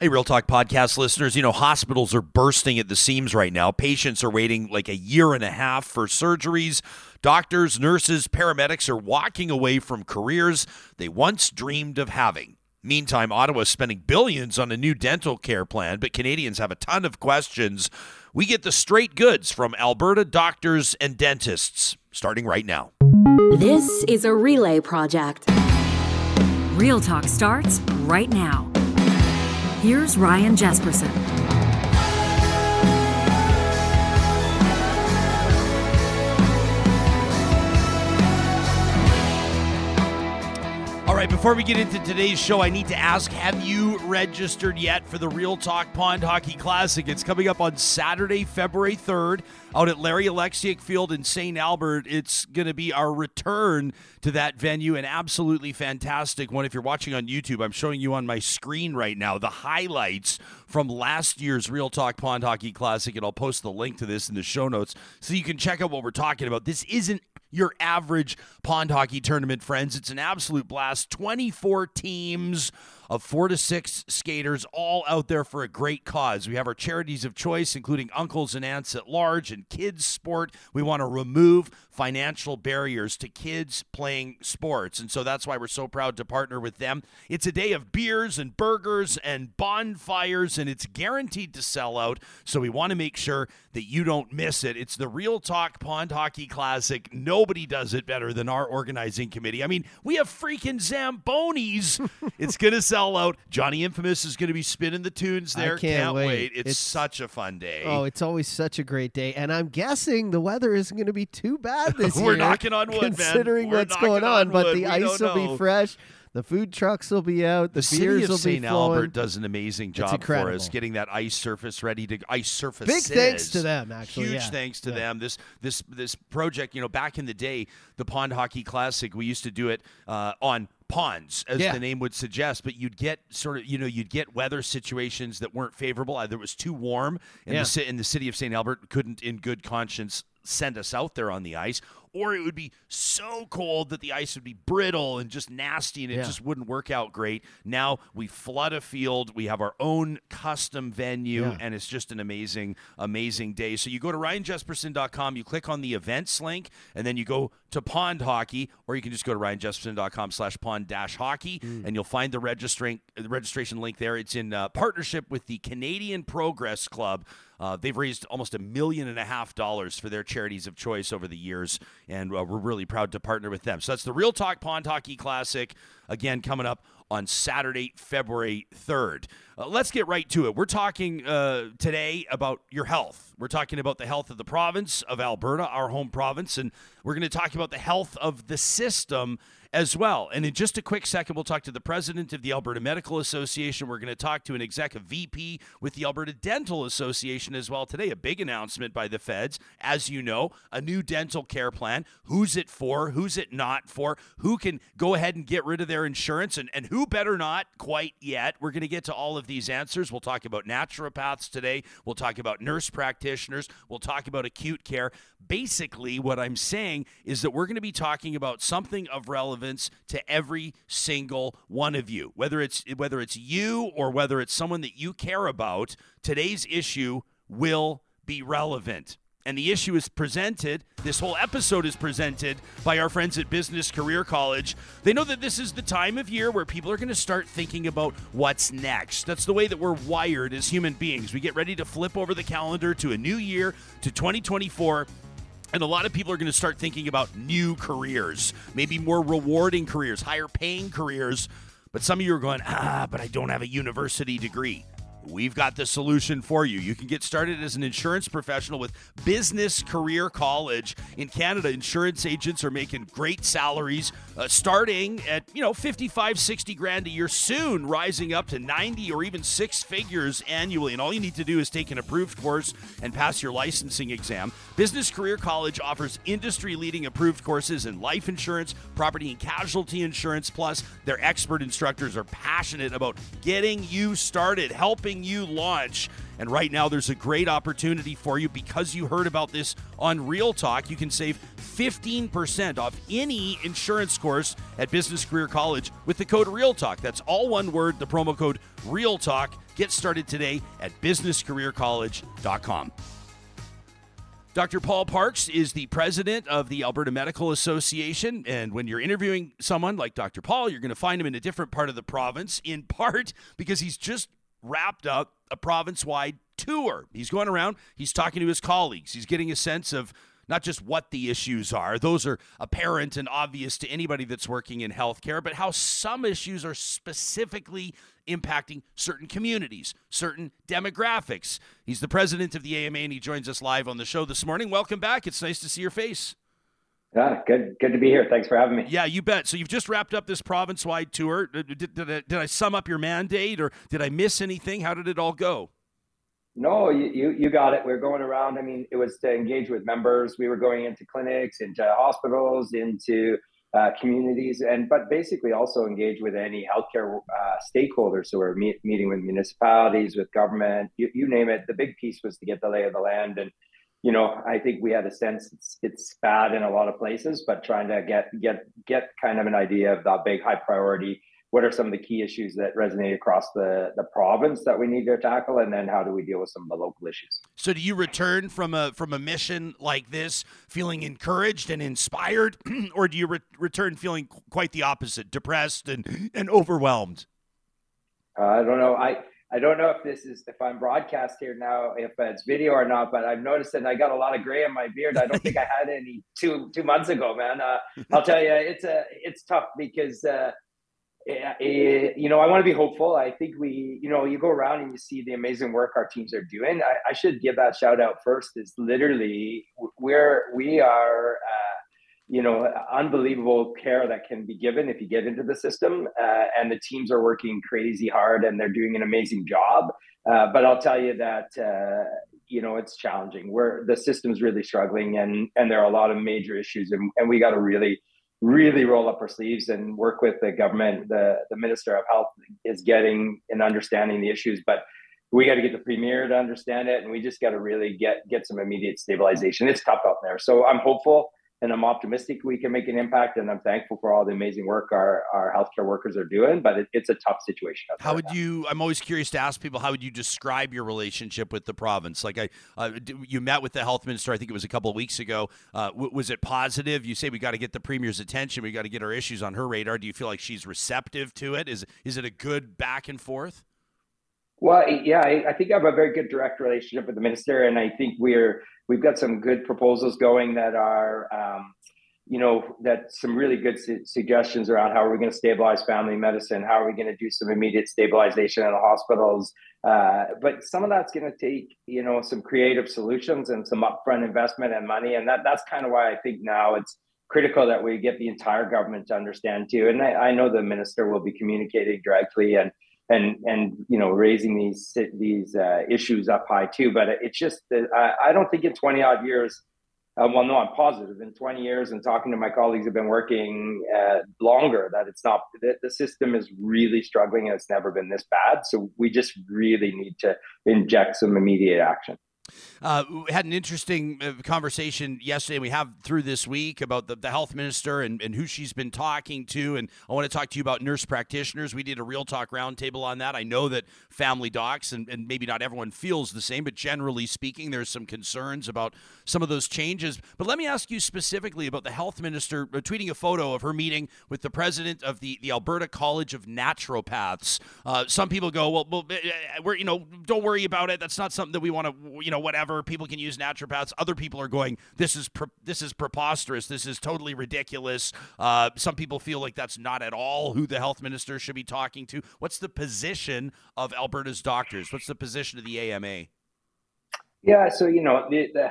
Hey, Real Talk podcast listeners, you know, hospitals are bursting at the seams right now. Patients are waiting like a year and a half for surgeries. Doctors, nurses, paramedics are walking away from careers they once dreamed of having. Meantime, Ottawa is spending billions on a new dental care plan, but Canadians have a ton of questions. We get the straight goods from Alberta doctors and dentists, starting right now. This is a relay project. Real Talk starts right now. Here's Ryan Jespersen. Right, before we get into today's show, I need to ask Have you registered yet for the Real Talk Pond Hockey Classic? It's coming up on Saturday, February 3rd, out at Larry Olexiuk Field in St. Albert. It's going to be our return to that venue, an absolutely fantastic one. If you're watching on YouTube, I'm showing you on my screen right now the highlights from last year's Real Talk Pond Hockey Classic, and I'll post the link to this in the show notes so you can check out what we're talking about. This isn't your average pond hockey tournament, friends. It's an absolute blast. 24 teams of four to six skaters all out there for a great cause. We have our charities of choice, including uncles and aunts at large and kids sport. We want to remove financial barriers to kids playing sports. And so that's why we're so proud to partner with them. It's a day of beers and burgers and bonfires, and it's guaranteed to sell out. So we want to make sure that you don't miss it. It's the Real Talk Pond Hockey Classic. Nobody does it better than our organizing committee. I mean, we have freaking Zambonis. it's going to sell out. Johnny Infamous is going to be spinning the tunes there. I can't wait. wait. It's, It's- such a fun day. Oh, it's always such a great day, and I'm guessing the weather isn't going to be too bad this year. We're knocking on wood, considering We're what's going on on. But the We ice will know. be fresh. The food trucks will be out. The, the city beers of will be St. flowing. Albert does an amazing job for us getting that ice surface ready to ice surface. Big thanks to them, actually, Huge yeah. thanks to Yeah. them. This this this project, you know, back in the day, the Pond Hockey Classic, we used to do it uh, on ponds, as Yeah. the name would suggest. But you'd get sort of, you know, you'd get weather situations that weren't favorable. Either it was too warm, and Yeah. the the city of St. Albert couldn't, in good conscience, send us out there on the ice, or it would be so cold that the ice would be brittle and just nasty, and it Yeah. just wouldn't work out great. Now we flood a field. We have our own custom venue, Yeah. and it's just an amazing, amazing day. So you go to ryanjespersen.com, you click on the events link, and then you go to Pond Hockey, or you can just go to ryanjespersen.com slash pond dash hockey, and you'll find the registering the registration link there. It's in uh, partnership with the Canadian Progress Club. Uh, they've raised almost a million and a half dollars for their charities of choice over the years, and uh, we're really proud to partner with them. So that's the Real Talk Pond Hockey Classic, again, coming up on Saturday, February 3rd. Uh, let's get right to it. We're talking uh, today about your health. We're talking about the health of the province of Alberta, our home province, and we're going to talk about the health of the system as well. And in just a quick second, we'll talk to the president of the Alberta Medical Association. We're going to talk to an executive VP with the Alberta Dental Association as well today. A big announcement by the feds, as you know, a new dental care plan. Who's it for? Who's it not for? Who can go ahead and get rid of their insurance? And, and who better not quite yet? We're going to get to all of these answers. We'll talk about naturopaths today. We'll talk about nurse practitioners. We'll talk about acute care. Basically, what I'm saying is that we're going to be talking about something of relevance to every single one of you, whether it's whether it's you or whether it's someone that you care about. Today's issue will be relevant. And the issue is presented, this whole episode is presented by our friends at Business Career College. They know that this is the time of year where people are going to start thinking about what's next. That's the way that we're wired as human beings. We get ready to flip over the calendar to a new year, to 2024. And a lot of people are going to start thinking about new careers, maybe more rewarding careers, higher paying careers. But some of you are going, ah, but I don't have a university degree. We've got the solution for you. You can get started as an insurance professional with Business Career College. In Canada, insurance agents are making great salaries, uh, starting at, you know, 55, 60 grand a year, soon rising up to 90 or even six figures annually. And all you need to do is take an approved course and pass your licensing exam. Business Career College offers industry leading approved courses in life insurance, property and casualty insurance. Plus, their expert instructors are passionate about getting you started, helping you launch. And right now, there's a great opportunity for you because you heard about this on Real Talk. You can save 15% off any insurance course at Business Career College with the code Real Talk. That's all one word, the promo code Real Talk. Get started today at businesscareercollege.com. Dr. Paul Parks is the president of the Alberta Medical Association. And when you're interviewing someone like Dr. Paul, you're going to find him in a different part of the province, in part because he's just wrapped up a province wide tour. He's going around, he's talking to his colleagues, he's getting a sense of not just what the issues are, those are apparent and obvious to anybody that's working in healthcare, but how some issues are specifically impacting certain communities, certain demographics. He's the president of the AMA and he joins us live on the show this morning. Welcome back. It's nice to see your face. Yeah, good, good to be here. Thanks for having me. Yeah, you bet. So you've just wrapped up this province-wide tour. Did, did, did, I, sum up your mandate, or did I miss anything? How did it all go? No, you, you, you got it. We're going around. I mean, it was to engage with members. We were going into clinics, into hospitals, into uh, communities, and but basically also engage with any healthcare uh, stakeholders. So we're meet, meeting with municipalities, with government, you, you name it. The big piece was to get the lay of the land, and you know, I think we had a sense it's, it's bad in a lot of places, but trying to get get get kind of an idea of that big high priority what are some of the key issues that resonate across the, the province that we need to tackle and then how do we deal with some of the local issues? So do you return from a from a mission like this feeling encouraged and inspired or do you re- return feeling quite the opposite depressed and and overwhelmed? Uh, i don't know. I I don't know if this is if I'm broadcast here now, if it's video or not, but I've noticed that I got a lot of gray in my beard. I don't think I had any two two months ago, man. Uh, I'll tell you, it's a it's tough because uh, it, you know, I want to be hopeful. I think we, you know, you go around and you see the amazing work our teams are doing. I, I should give that shout out first. Is literally where we are, uh, you know, unbelievable care that can be given if you get into the system, uh, and the teams are working crazy hard and they're doing an amazing job. Uh, but I'll tell you that uh, you know it's challenging. Where the system's really struggling, and and there are a lot of major issues, and, and we got to really really roll up our sleeves and work with the government. The the Minister of Health is getting and understanding the issues, but we got to get the premier to understand it, and we just got to really get get some immediate stabilization. It's tough out there, so I'm hopeful and I'm optimistic we can make an impact. And I'm thankful for all the amazing work our, our healthcare workers are doing, but it, it's a tough situation. How would you, I'm always curious to ask people, how would you describe your relationship with the province? Like I, uh, you met with the health minister, I think it was a couple of weeks ago. Uh, w- was it positive? You say we got to get the premier's attention. We got to get our issues on her radar. Do you feel like she's receptive to it? Is, is it a good back and forth? Well, yeah, I, I think I have a very good direct relationship with the minister, and I think we're we've got some good proposals going that are, um, you know, that some really good su- suggestions around how are we going to stabilize family medicine, how are we going to do some immediate stabilization in the hospitals. Uh, but some of that's going to take, you know, some creative solutions and some upfront investment and money, and that that's kind of why I think now it's critical that we get the entire government to understand too. And I, I know the minister will be communicating directly and and and you know raising these these uh, issues up high too. But it's just that I, I don't think in 20 odd years. Uh, well, no, I'm positive. In 20 years, and talking to my colleagues who've been working uh, longer, that it's not that the system is really struggling, and it's never been this bad. So we just really need to inject some immediate action. Uh, we had an interesting uh, conversation yesterday. And we have through this week about the, the health minister and, and who she's been talking to. And I want to talk to you about nurse practitioners. We did a real talk roundtable on that. I know that family docs, and, and maybe not everyone feels the same, but generally speaking, there's some concerns about some of those changes. But let me ask you specifically about the health minister uh, tweeting a photo of her meeting with the president of the, the Alberta College of Naturopaths. Uh, some people go, well, well, uh, we're, you know, don't worry about it. That's not something that we want to, you know, whatever. People can use naturopaths. Other people are going, this is pre- this is preposterous. This is totally ridiculous. Uh, some people feel like that's not at all who the health minister should be talking to. What's the position of Alberta's doctors? What's the position of the AMA? Yeah, so you know, the, the,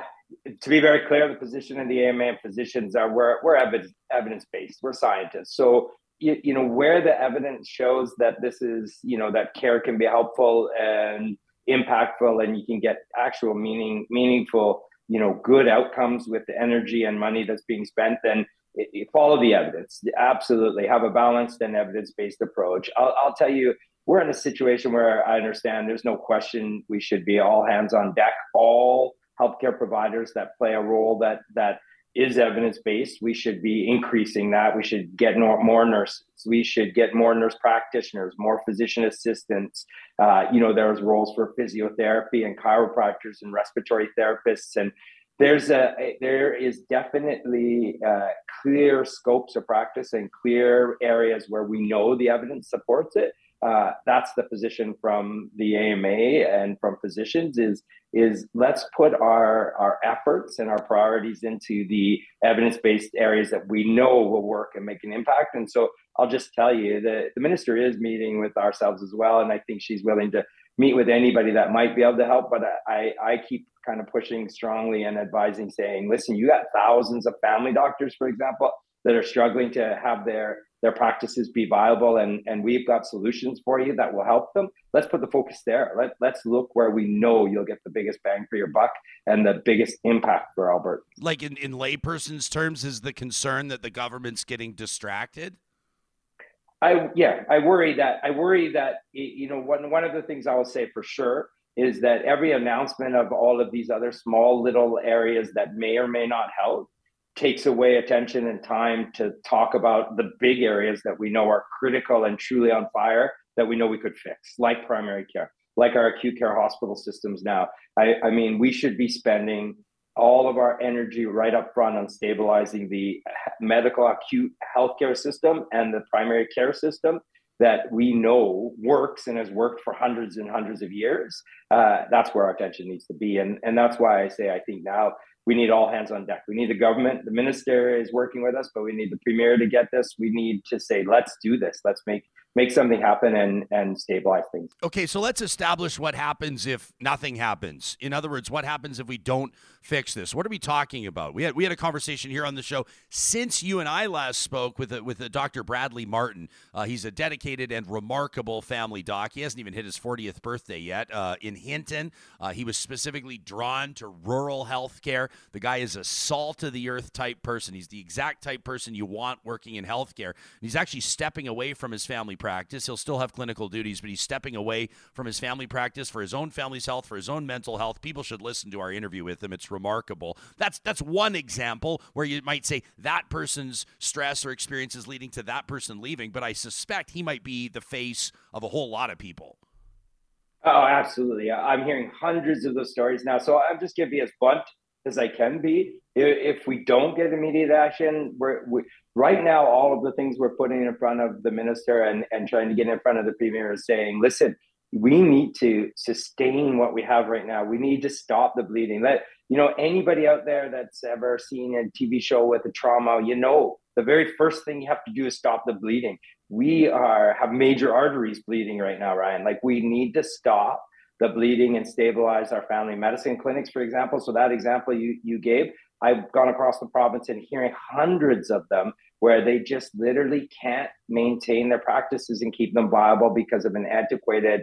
to be very clear, the position of the AMA and physicians are we're we're evidence evidence based. We're scientists, so you, you know where the evidence shows that this is you know that care can be helpful and impactful and you can get actual meaning meaningful you know good outcomes with the energy and money that's being spent then it, it follow the evidence absolutely. Have a balanced and evidence-based approach. I'll, I'll tell you we're in a situation where i understand there's no question we should be all hands on deck. All healthcare providers that play a role that that is evidence based. We should be increasing that. We should get more nurses. We should get more nurse practitioners, more physician assistants. Uh, you know, there's roles for physiotherapy and chiropractors and respiratory therapists and there's a there is definitely uh, clear scopes of practice and clear areas where we know the evidence supports it. Uh, that's the position from the AMA and from physicians is is let's put our our efforts and our priorities into the evidence based areas that we know will work and make an impact. And so I'll just tell you that the minister is meeting with ourselves as well, and I think she's willing to meet with anybody that might be able to help. But I, I keep kind of pushing strongly and advising, saying, listen, you got thousands of family doctors, for example, that are struggling to have their their practices be viable and and we've got solutions for you that will help them. Let's put the focus there. Let, let's look where we know you'll get the biggest bang for your buck and the biggest impact for albert. Like in, in layperson's terms is the concern that the government's getting distracted? I yeah, I worry that I worry that you know one one of the things I will say for sure is that every announcement of all of these other small little areas that may or may not help takes away attention and time to talk about the big areas that we know are critical and truly on fire that we know we could fix, like primary care, like our acute care hospital systems now. I, I mean, we should be spending all of our energy right up front on stabilizing the medical acute healthcare system and the primary care system that we know works and has worked for hundreds and hundreds of years. Uh, that's where our attention needs to be, and and that's why I say I think now we need all hands on deck. We need the government, the minister is working with us, but we need the premier to get this. We need to say, let's do this. Let's make make something happen and and stabilize things. Okay, so let's establish what happens if nothing happens. In other words, what happens if we don't fix this? What are we talking about? We had we had a conversation here on the show since you and I last spoke with a, with a Dr. Bradley Martin. Uh, he's a dedicated and remarkable family doc. He hasn't even hit his 40th birthday yet. Uh, in Hinton, uh, he was specifically drawn to rural health care. The guy is a salt of the earth type person. He's the exact type person you want working in healthcare. He's actually stepping away from his family practice. He'll still have clinical duties, but he's stepping away from his family practice for his own family's health, for his own mental health. People should listen to our interview with him. It's remarkable. That's that's one example where you might say that person's stress or experience is leading to that person leaving, but I suspect he might be the face of a whole lot of people. Oh, absolutely. I'm hearing hundreds of those stories now. So I'm just going to be as blunt as I can be. If we don't get immediate action, we're we, right now all of the things we're putting in front of the minister and, and trying to get in front of the premier is saying, listen, we need to sustain what we have right now. We need to stop the bleeding. Let you know anybody out there that's ever seen a TV show with a trauma, you know the very first thing you have to do is stop the bleeding. We are have major arteries bleeding right now, Ryan. Like we need to stop the bleeding and stabilize our family medicine clinics, for example. So that example you, you gave, I've gone across the province and hearing hundreds of them where they just literally can't maintain their practices and keep them viable because of an antiquated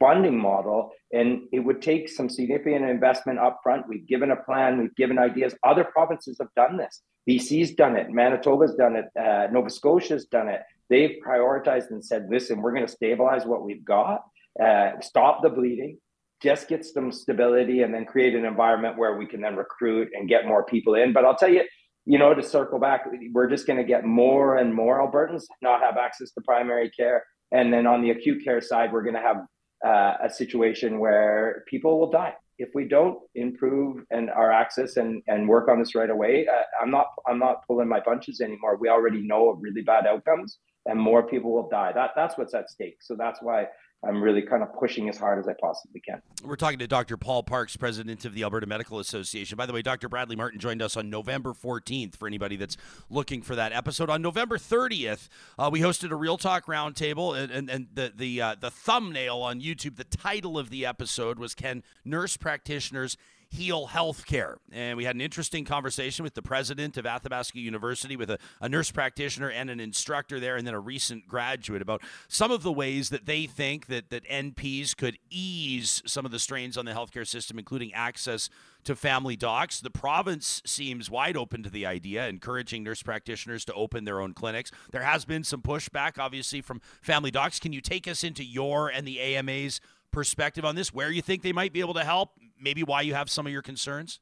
funding model. And it would take some significant investment upfront. We've given a plan, we've given ideas. Other provinces have done this. BC's done it, Manitoba's done it, uh, Nova Scotia's done it. They've prioritized and said, listen, we're going to stabilize what we've got uh, stop the bleeding, just get some stability, and then create an environment where we can then recruit and get more people in. But I'll tell you, you know, to circle back, we're just going to get more and more Albertans not have access to primary care. And then on the acute care side, we're going to have uh, a situation where people will die if we don't improve and our access and, and work on this right away. Uh, I'm not I'm not pulling my punches anymore. We already know of really bad outcomes, and more people will die. That that's what's at stake. So that's why I'm really kind of pushing as hard as I possibly can. We're talking to Dr. Paul Parks, president of the Alberta Medical Association. By the way, Dr. Bradley Martin joined us on November 14th for anybody that's looking for that episode. On November 30th, uh, we hosted a Real Talk Roundtable, and, and, and the the uh, the thumbnail on YouTube, the title of the episode was "Can Nurse Practitioners Heal Healthcare. And we had an interesting conversation with the president of Athabasca University, with a, a, nurse practitioner and an instructor there, and then a recent graduate about some of the ways that they think that, that NPs could ease some of the strains on the healthcare system, including access to family docs. The province seems wide open to the idea, encouraging nurse practitioners to open their own clinics. There has been some pushback, obviously, from family docs. Can you take us into your and the AMA's perspective on this, where you think they might be able to help, maybe why you have some of your concerns?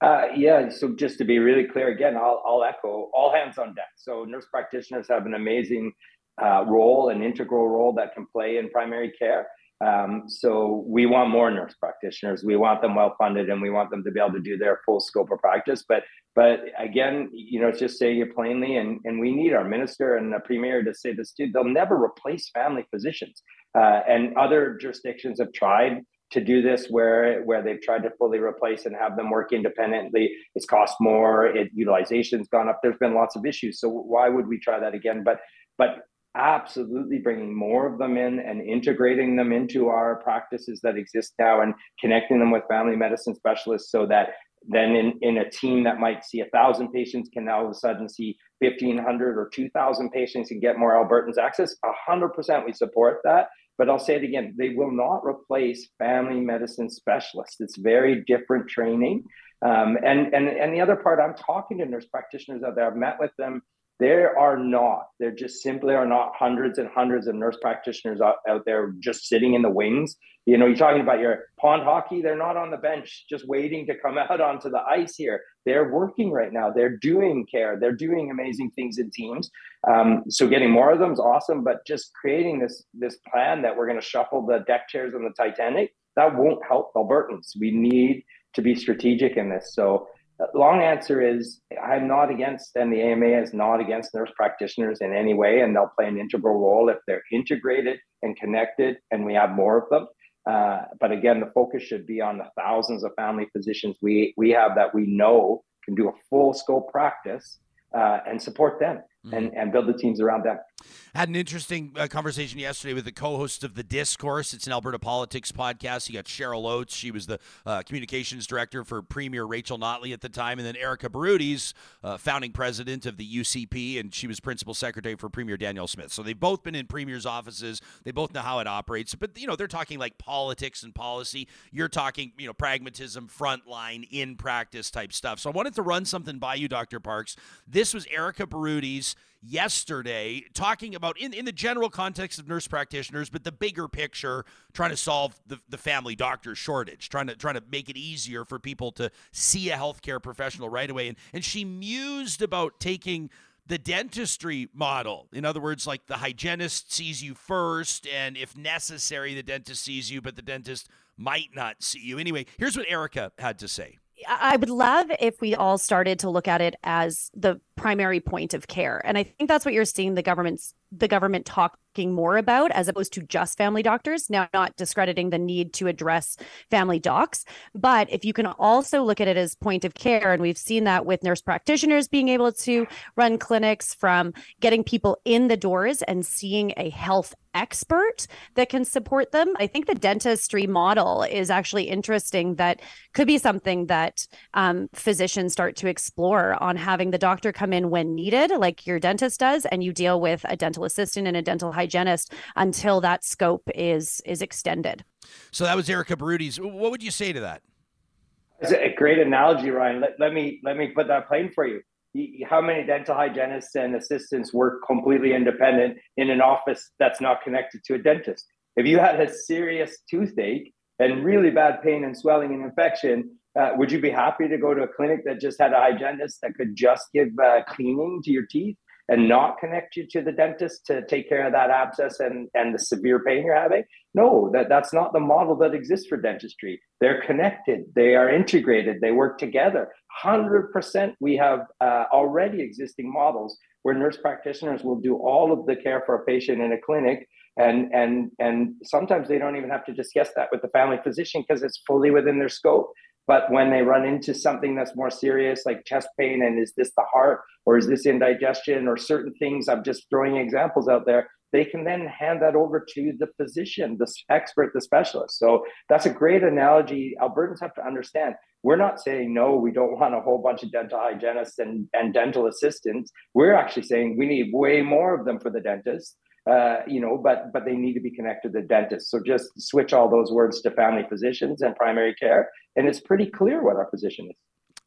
Uh, yeah, so just to be really clear again, I'll, I'll echo all hands on deck. So nurse practitioners have an amazing uh, role, an integral role that can play in primary care. Um, so we want more nurse practitioners. We want them well funded, and we want them to be able to do their full scope of practice. But but again, you know, it's just saying it plainly, and and we need our minister and the premier to say this too. They'll never replace family physicians, uh, and other jurisdictions have tried to do this where where they've tried to fully replace and have them work independently. It's cost more it utilization's gone up. There's been lots of issues. So why would we try that again? But but absolutely bringing more of them in and integrating them into our practices that exist now and connecting them with family medicine specialists so that then in, in a team that might see a thousand patients can now all of a sudden see 1500 or 2000 patients and get more albertans access 100% we support that. But i'll say it again they will not replace family medicine specialists. It's very different training. Um, and, and and the other part i'm talking to nurse practitioners out there. I've met with them there are not, there just simply are not hundreds and hundreds of nurse practitioners out, out there just sitting in the wings. You know, you're talking about your pond hockey, they're not on the bench just waiting to come out onto the ice here. They're working right now. They're doing care. They're doing amazing things in teams. Um, so getting more of them is awesome, but just creating this this plan that we're going to shuffle the deck chairs on the Titanic, that won't help Albertans. We need to be strategic in this. So long answer is I'm not against, and the AMA is not against nurse practitioners in any way, and they'll play an integral role if they're integrated and connected, and we have more of them. Uh, but again, the focus should be on the thousands of family physicians we we have that we know can do a full scope practice uh, and support them mm-hmm. and, and build the teams around them. Had an interesting uh, conversation yesterday with the co-host of the Discourse. It's an Alberta politics podcast. You got Cheryl Oates. She was the uh, communications director for Premier Rachel Notley at the time, and then Erika Barootes, uh, founding president of the UCP, and she was principal secretary for Premier Danielle Smith. So they've both been in Premier's offices. They both know how it operates. But you know, they're talking like politics and policy. You're talking, you know, pragmatism, frontline, in practice type stuff. So I wanted to run something by you, Dr. Parks. This was Erica Yesterday talking about in, in the general context of nurse practitioners but the bigger picture trying to solve the, the family doctor shortage trying to trying to make it easier for people to see a healthcare professional right away and, and she mused about taking the dentistry model. In other words, like the hygienist sees you first, and if necessary, the dentist sees you, but the dentist might not see you. Anyway, here's what Erika had to say. I would love if we all started to look at it as the primary point of care. And I think that's what you're seeing the government's the government talking more about as opposed to just family doctors. Now, not discrediting the need to address family docs, but if you can also look at it as point of care, and we've seen that with nurse practitioners being able to run clinics from getting people in the doors and seeing a health expert that can support them. I think the dentistry model is actually interesting. That could be something that um, physicians start to explore on having the doctor come in when needed, like your dentist does, and you deal with a dental assistant and a dental hygienist until that scope is is extended. So that was Erika Barootes. What would you say to that? It's a great analogy, Ryan. Let, let me let me put that plain for you. How many dental hygienists and assistants work completely independent in an office that's not connected to a dentist? If you had a serious toothache and really bad pain and swelling and infection, uh, would you be happy to go to a clinic that just had a hygienist that could just give uh, cleaning to your teeth and not connect you to the dentist to take care of that abscess and, and the severe pain you're having? No, that, that's not the model that exists for dentistry. They're connected, they are integrated, they work together. 100% we have uh, already existing models where nurse practitioners will do all of the care for a patient in a clinic and and and sometimes they don't even have to discuss that with the family physician because it's fully within their scope but when they run into something that's more serious, like chest pain, and is this the heart or is this indigestion or certain things, I'm just throwing examples out there, they can then hand that over to the physician, the expert, the specialist. So that's a great analogy. Albertans have to understand we're not saying no, we don't want a whole bunch of dental hygienists and, and dental assistants. We're actually saying we need way more of them for the dentist uh, you know, but but they need to be connected to dentists. So just switch all those words to family physicians and primary care, and it's pretty clear what our position is.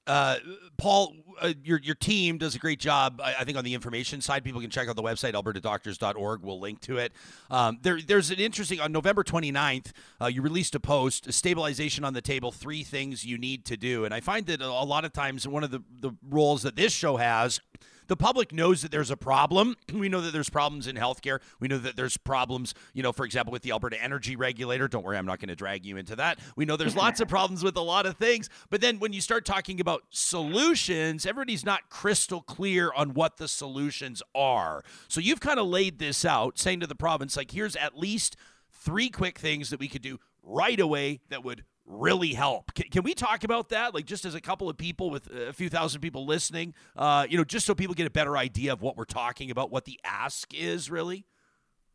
Uh, Paul, uh, your your team does a great job. I, I, think on the information side, people can check out the website albertadoctors.org. We'll link to it. Um, there, there's an interesting on November 29th. Uh, you released a post, stabilization on the table, three things you need to do. And I find that a lot of times one of the the roles that this show has the public knows that there's a problem. We know that there's problems in healthcare. We know that there's problems, you know, for example, with the Alberta Energy Regulator. Don't worry, I'm not going to drag you into that. We know there's lots of problems with a lot of things. But then when you start talking about solutions, everybody's not crystal clear on what the solutions are. So you've kind of laid this out, saying to the province, like, here's at least three quick things that we could do right away that would really help. Can, can, we talk about that? Like, just as a couple of people with a few thousand people listening, uh, you know, just so people get a better idea of what we're talking about, what the ask is really?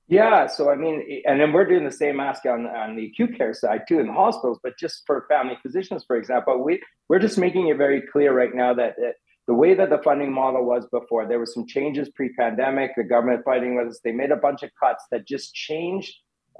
Yeah. So, I mean, and then we're doing the same ask on, on the acute care side too in the hospitals, but just for family physicians, for example, we, we're just making it very clear right now that, that the way that the funding model was before, there were some changes pre pandemic, the government fighting with us, they made a bunch of cuts that just changed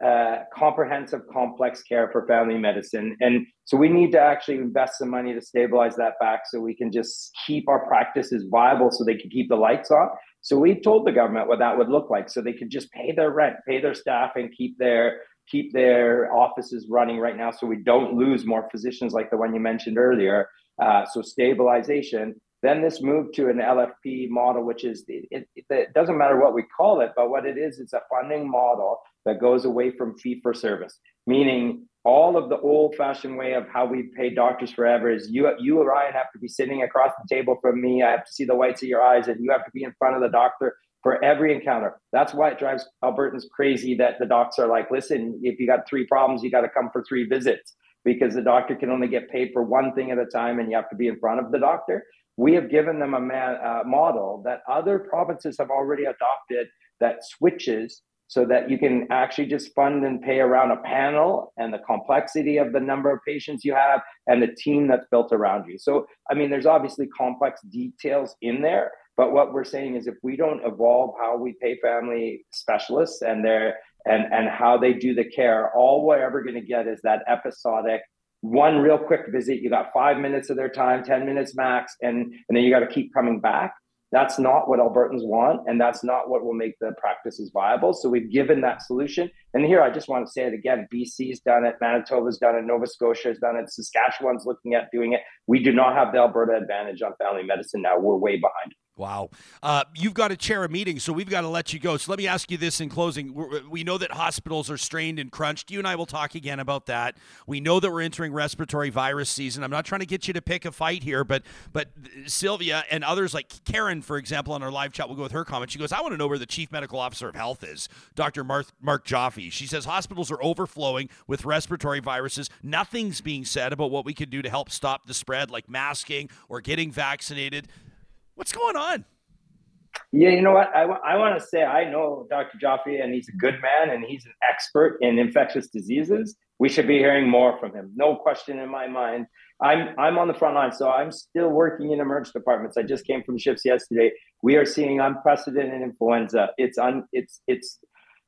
uh, comprehensive complex care for family medicine. And so we need to actually invest some money to stabilize that back so we can just keep our practices viable so they can keep the lights on. So we told the government what that would look like so they could just pay their rent, pay their staff and keep their keep their offices running right now so we don't lose more physicians like the one you mentioned earlier. Uh, so stabilization. Then this move to an LFP model, which is it, it, it, doesn't matter what we call it, but what it is, it's a funding model that goes away from fee for service, meaning all of the old fashioned way of how we pay doctors forever is you, you, Ryan, have to be sitting across the table from me. I have to see the whites of your eyes, and you have to be in front of the doctor for every encounter. That's why it drives Albertans crazy that the docs are like, listen, if you got three problems, you got to come for three visits because the doctor can only get paid for one thing at a time and you have to be in front of the doctor. We have given them a man, uh, model that other provinces have already adopted that switches so that you can actually just fund and pay around a panel and the complexity of the number of patients you have and the team that's built around you. So, I mean, there's obviously complex details in there, but what we're saying is if we don't evolve how we pay family specialists and their and and how they do the care, all we're ever going to get is that episodic one real quick visit. You got five minutes of their time, 10 minutes max, and, and then you got to keep coming back. That's not what Albertans want, and that's not what will make the practices viable. So we've given that solution. And here, I just want to say it again: BC's done it, Manitoba's done it, Nova Scotia has done it, Saskatchewan's looking at doing it. We do not have the Alberta advantage on family medicine now. We're way behind. Wow. Uh, you've got to chair a meeting, so we've got to let you go. So let me ask you this in closing. we know that hospitals are strained and crunched. You and I will talk again about that. We know that we're entering respiratory virus season. I'm not trying to get you to pick a fight here, but but Sylvia and others like Karen, for example, on our live chat, we'll go with her comment. She goes, I want to know where the chief medical officer of health is, Dr. Mark, Mark Joffe. She says hospitals are overflowing with respiratory viruses. Nothing's being said about what we could do to help stop the spread, like masking or getting vaccinated. What's going on? Yeah, you know what? I, I want to say I know Dr. Joffe, and he's a good man, and he's an expert in infectious diseases. We should be hearing more from him. No question in my mind. I'm I'm on the front line, so I'm still working in emergency departments. I just came from shifts yesterday. We are seeing unprecedented influenza. It's un it's it's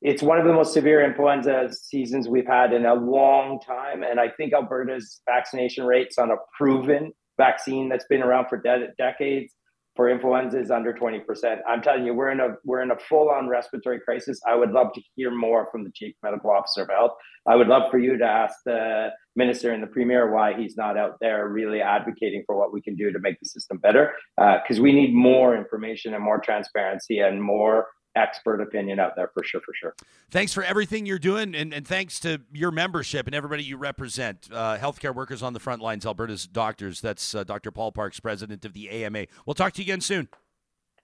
it's one of the most severe influenza seasons we've had in a long time, and I think Alberta's vaccination rates on a proven vaccine that's been around for de- decades for influenza is under 20%. I'm telling you, we're in a we're in a full-on respiratory crisis. I would love to hear more from the chief medical officer of health. I would love for you to ask the minister and the premier why he's not out there really advocating for what we can do to make the system better. Because uh, we need more information and more transparency and more expert opinion out there for sure, for sure. Thanks for everything you're doing, and, and thanks to your membership and everybody you represent. Uh, healthcare workers on the front lines, Alberta's doctors. That's uh, Dr. Paul Parks, president of the AMA. We'll talk to you again soon.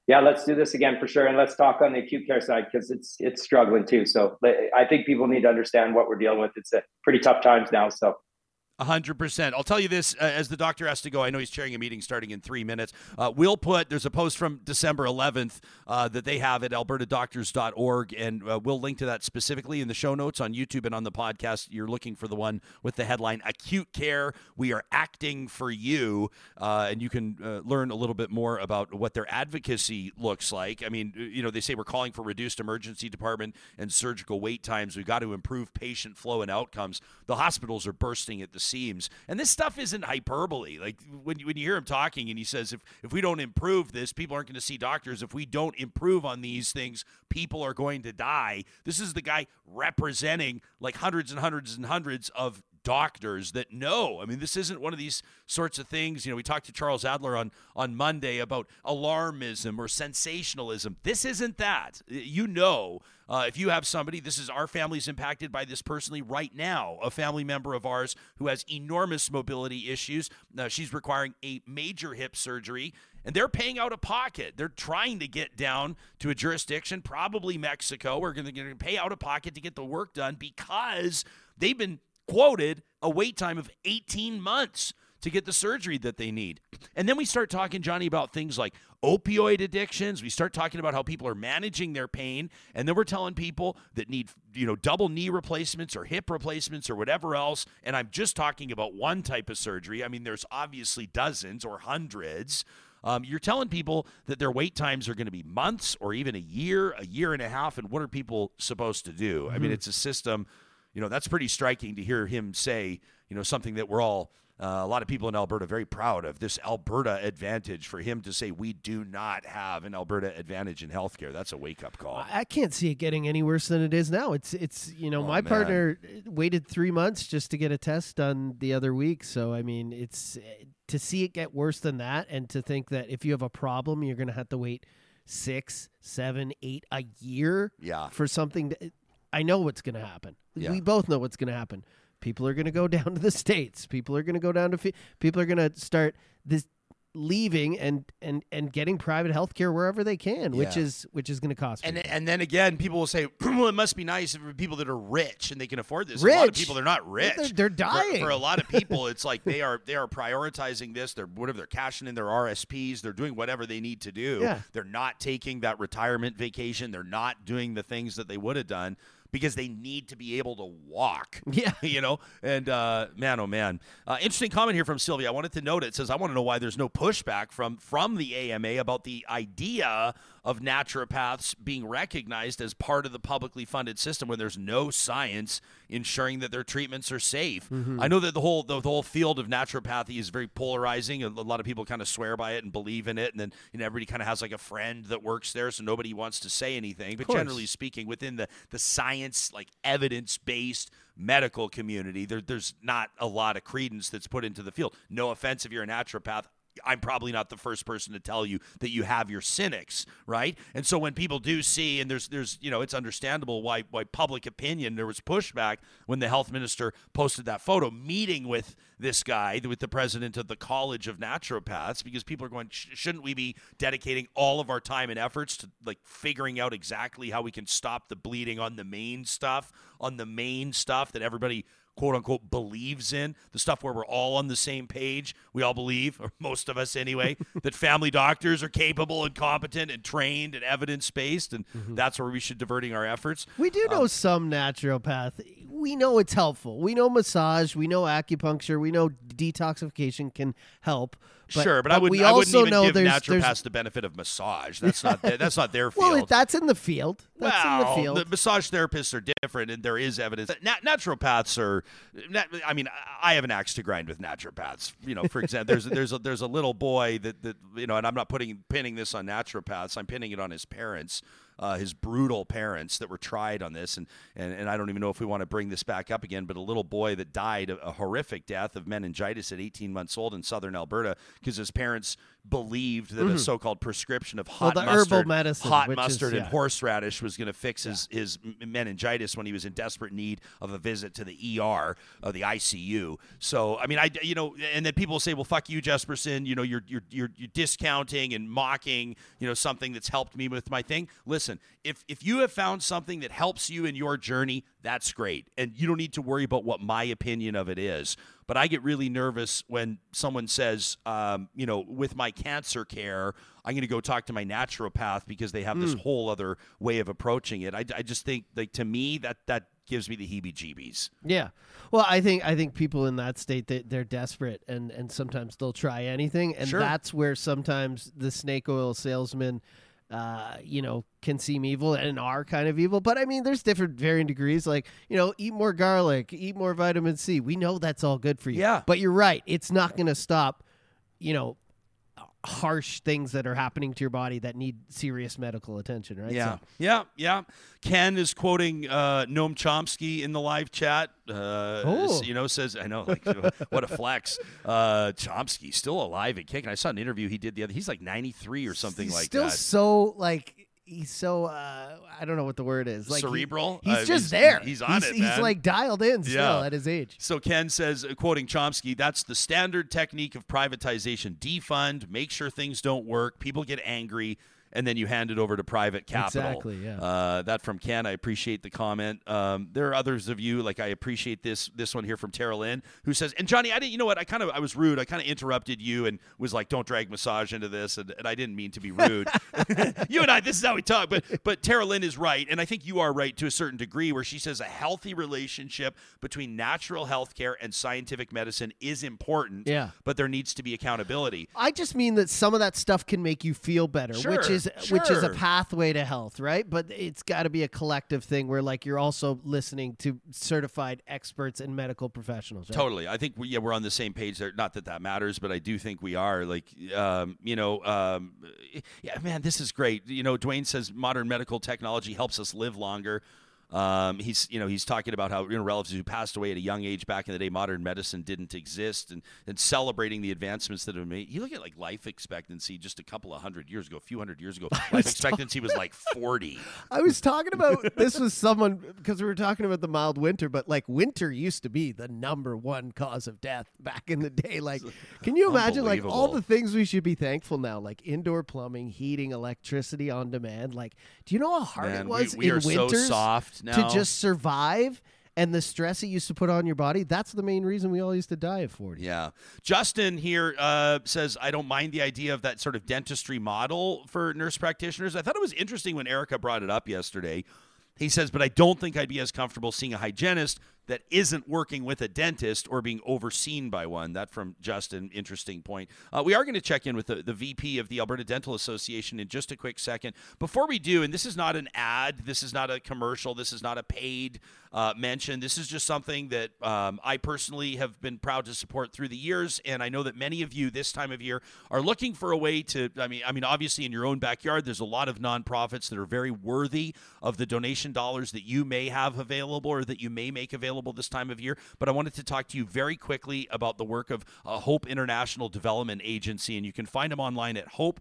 Yeah, let's do this again for sure, and let's talk on the acute care side because it's it's struggling too. So I think people need to understand what we're dealing with. It's a pretty tough times now. So hundred percent. I'll tell you this uh, as the doctor has to go. I know he's chairing a meeting starting in three minutes. Uh, we'll put there's a post from December 11th uh, that they have at albertadoctors.org, and uh, we'll link to that specifically in the show notes on YouTube and on the podcast. You're looking for the one with the headline "Acute Care: We Are Acting for You," uh, and you can uh, learn a little bit more about what their advocacy looks like. I mean, you know, they say we're calling for reduced emergency department and surgical wait times. We've got to improve patient flow and outcomes. The hospitals are bursting at the seems. And this stuff isn't hyperbole. Like when you, when you hear him talking and he says, if, if we don't improve this, people aren't going to see doctors. If we don't improve on these things, people are going to die. This is the guy representing like hundreds and hundreds and hundreds of doctors that know. I mean, this isn't one of these sorts of things. You know, we talked to Charles Adler on on Monday about alarmism or sensationalism. This isn't that. You know, uh, if you have somebody, this is our family's impacted by this personally right now. A family member of ours who has enormous mobility issues. Uh, she's requiring a major hip surgery and they're paying out of pocket. They're trying to get down to a jurisdiction, probably Mexico. We're going to pay out of pocket to get the work done because they've been quoted a wait time of 18 months to get the surgery that they need. And then we start talking, Johnny, about things like opioid addictions. We start talking about how people are managing their pain. And then we're telling people that need, you know, double knee replacements or hip replacements or whatever else. And I'm just talking about one type of surgery. I mean, there's obviously dozens or hundreds. Um, you're telling people that their wait times are going to be months or even a year, a year and a half. And what are people supposed to do? Mm-hmm. I mean, it's a system you know, that's pretty striking to hear him say, you know, something that we're all, uh, a lot of people in Alberta very proud of this Alberta advantage for him to say we do not have an Alberta advantage in healthcare. That's a wake up call. I can't see it getting any worse than it is now. It's it's you know Oh, my man. partner waited three months just to get a test done the other week. So I mean, it's to see it get worse than that, and to think that if you have a problem, you're going to have to wait six, seven, eight a year Yeah. for something. To, I know what's going to happen. Yeah. We both know what's going to happen. People are going to go down to the states. People are going to go down to. People are going to start this leaving and and and getting private health care wherever they can, which is which is going to cost. And people. and then again, people will say, "Well, it must be nice for people that are rich and they can afford this." A lot of Rich. people they're not rich. They're- they're For- dying. For, a lot of people, it's like they are they are prioritizing this. They're whatever they're cashing in their RSPs. They're doing whatever they need to do. Yeah. They're not taking that retirement vacation. They're not doing the things that they would have done because they need to be able to walk. Yeah. you know. And uh, man, oh man, uh, interesting comment here from Sylvia. I wanted to note it says I want to know why there's no pushback from from the AMA about the idea of naturopaths being recognized as part of the publicly funded system when there's no science ensuring that their treatments are safe. Mm-hmm. I know that the whole the, the whole field of naturopathy is very polarizing. A, a lot of people kind of swear by it and believe in it, and then you know everybody kind of has like a friend that works there, so nobody wants to say anything. But generally speaking, within the the science like evidence based medical community, there, there's not a lot of credence that's put into the field. No offense if you're a naturopath. I'm probably not the first person to tell you that you have your cynics, right? And so when people do see, and there's, there's, you know, it's understandable why, why public opinion there was pushback when the health minister posted that photo meeting with this guy, with the president of the College of Naturopaths, because people are going, "Sh- shouldn't we be dedicating all of our time and efforts to like figuring out exactly how we can stop the bleeding on the main stuff, on the main stuff that everybody quote unquote believes in the stuff where we're all on the same page we all believe or most of us anyway that family doctors are capable and competent and trained and evidence based and mm-hmm. that's where we should diverting our efforts We do know um, some naturopath. We know it's helpful. We know massage. We know acupuncture. We know detoxification can help. But, sure but, i wouldn't we i wouldn't also even know give there's, naturopaths there's the benefit of massage that's not their, that's not their field well, that's in the field. That's well, in the field. The massage therapists are different, and there is evidence. that nat- naturopaths are. Nat- I mean, I have an axe to grind with naturopaths. You know, for example, there's there's a, there's a little boy that that you know, and I'm not putting pinning this on naturopaths. I'm pinning it on his parents. Uh, his brutal parents that were tried on this, and, and and I don't even know if we want to bring this back up again, but a little boy that died a, a horrific death of meningitis at 18 months old in southern Alberta because his parents believed that a so-called prescription of hot Mm-hmm. the herbal mustard, medicine, hot which is- mustard, and yeah. horseradish was going to fix his, his meningitis when he was in desperate need of a visit to the ER, uh, the ICU. So, I mean, I, you know, and then people say, well, fuck you, Jespersen. You know, you're, you're, you're, you're discounting and mocking, you know, something that's helped me with my thing. Listen, if, if you have found something that helps you in your journey, that's great. And you don't need to worry about what my opinion of it is. But I get really nervous when someone says, um, you know, with my cancer care, I'm going to go talk to my naturopath because they have this whole other way of approaching it. I, I just think, like, to me, that that gives me the heebie-jeebies. Yeah. Well, I think I think people in that state they, they're desperate and and sometimes they'll try anything and Sure. that's where sometimes the snake oil salesman uh, you know, can seem evil and are kind of evil. But I mean, there's different varying degrees. Like, you know, eat more garlic, eat more vitamin C. We know that's all good for you. Yeah. But you're right. It's not going to stop, you know, harsh things that are happening to your body that need serious medical attention, right? Yeah, So- yeah, yeah. Ken is quoting uh, Noam Chomsky in the live chat. Uh, Oh. You know, says I know, like what a flex. Uh, Chomsky still alive and kicking. I saw an interview he did the other. He's like ninety three or something he's like still that. so like he's so uh I don't know what the word is. Like he- Cerebral? he's Uh, just he's- there. he's on he's, it, He's man. like dialed in still Yeah. at his age. So Ken says, uh, quoting Chomsky, that's the standard technique of privatization: defund, make sure things don't work, people get angry, and then you hand it over to private capital. Exactly, yeah. Uh, that from Ken. I appreciate the comment. Um, there are others of you like I appreciate this this one here from Tara Lynn who says, and Johnny, I didn't. You know what? I kind of I was rude. I kind of interrupted you and was like, don't drag massage into this, and, and I didn't mean to be rude. you and I, this is how we talk. But but Tara Lynn is right, and I think you are right to a certain degree, where she says a healthy relationship between natural health care and scientific medicine is important. Yeah. But there needs to be accountability. I just mean that some of that stuff can make you feel better, which Sure, is which is a pathway to health, right? But it's got to be a collective thing where like you're also listening to certified experts and medical professionals. Right? Totally. I think we, yeah, we're on the same page there. Not that that matters, but I do think we are. Like, um, you know, um, yeah, man, this is great. You know, Dwayne says modern medical technology helps us live longer. Um, he's, you know, he's talking about how you know relatives who passed away at a young age back in the day, modern medicine didn't exist, and and celebrating the advancements that have made. You look at like life expectancy just a couple of hundred years ago, a few hundred years ago, life expectancy was like forty. I was talking about this was someone because we were talking about the mild winter, but like winter used to be the number one cause of death back in the day. Like, can you imagine like all the things we should be thankful now, like indoor plumbing, heating, electricity on demand? Like, do you know how hard Man, it was we in are so soft to just survive? And the stress it used to put on your body, that's the main reason we all used to die at 40. Yeah. Justin here uh, says, I don't mind the idea of that sort of dentistry model for nurse practitioners. I thought it was interesting when Erika brought it up yesterday. He says, but I don't think I'd be as comfortable seeing a hygienist that isn't working with a dentist or being overseen by one. That from Justin. Interesting point. Uh, we are going to check in with the, the VP of the Alberta Dental Association in just a quick second. Before we do, and this is not an ad, this is not a commercial, this is not a paid uh, mention. This is just something that um, I personally have been proud to support through the years, and I know that many of you this time of year are looking for a way to. I mean, I mean, obviously in your own backyard, there's a lot of nonprofits that are very worthy of the donation dollars that you may have available or that you may make available this time of year. But I wanted to talk to you very quickly about the work of uh, Hope International Development Agency, and you can find them online at hope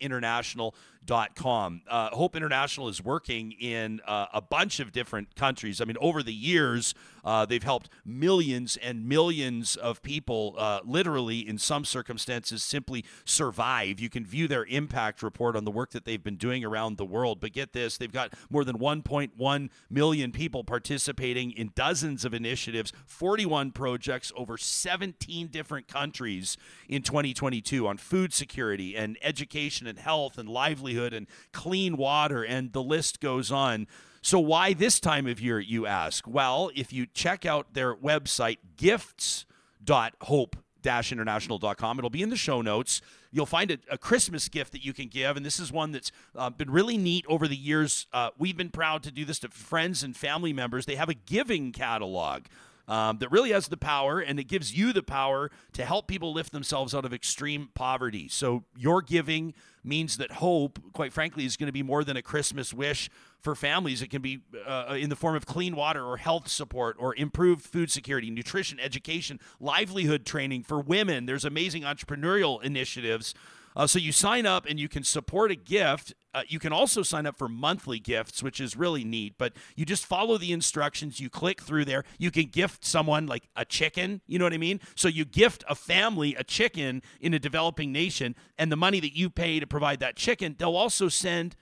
international.com. Uh, Hope International is working in uh, a bunch of different countries. I mean, over the years, uh, they've helped millions and millions of people, uh, literally, in some circumstances, simply survive. You can view their impact report on the work that they've been doing around the world. But get this they've got more than 1.1 million people participating in dozens of initiatives, 41 projects over 17 different countries in 2022 on food security and education and health and livelihood and clean water, and the list goes on. So, why this time of year, you ask? Well, if you check out their website, gifts.hope international.com. It'll be in the show notes. You'll find a, a Christmas gift that you can give, and this is one that's uh, been really neat over the years. Uh, we've been proud to do this to friends and family members. They have a giving catalog um, that really has the power, and it gives you the power to help people lift themselves out of extreme poverty. So your giving means that hope, quite frankly, is going to be more than a Christmas wish for families. It can be uh, in the form of clean water or health support or improved food security, nutrition, education, livelihood training for women. There's amazing entrepreneurial initiatives. Uh, so you sign up and you can support a gift. Uh, you can also sign up for monthly gifts, which is really neat. But you just follow the instructions. You click through there. You can gift someone like a chicken. You know what I mean? So you gift a family a chicken in a developing nation, and the money that you pay to provide that chicken, they'll also send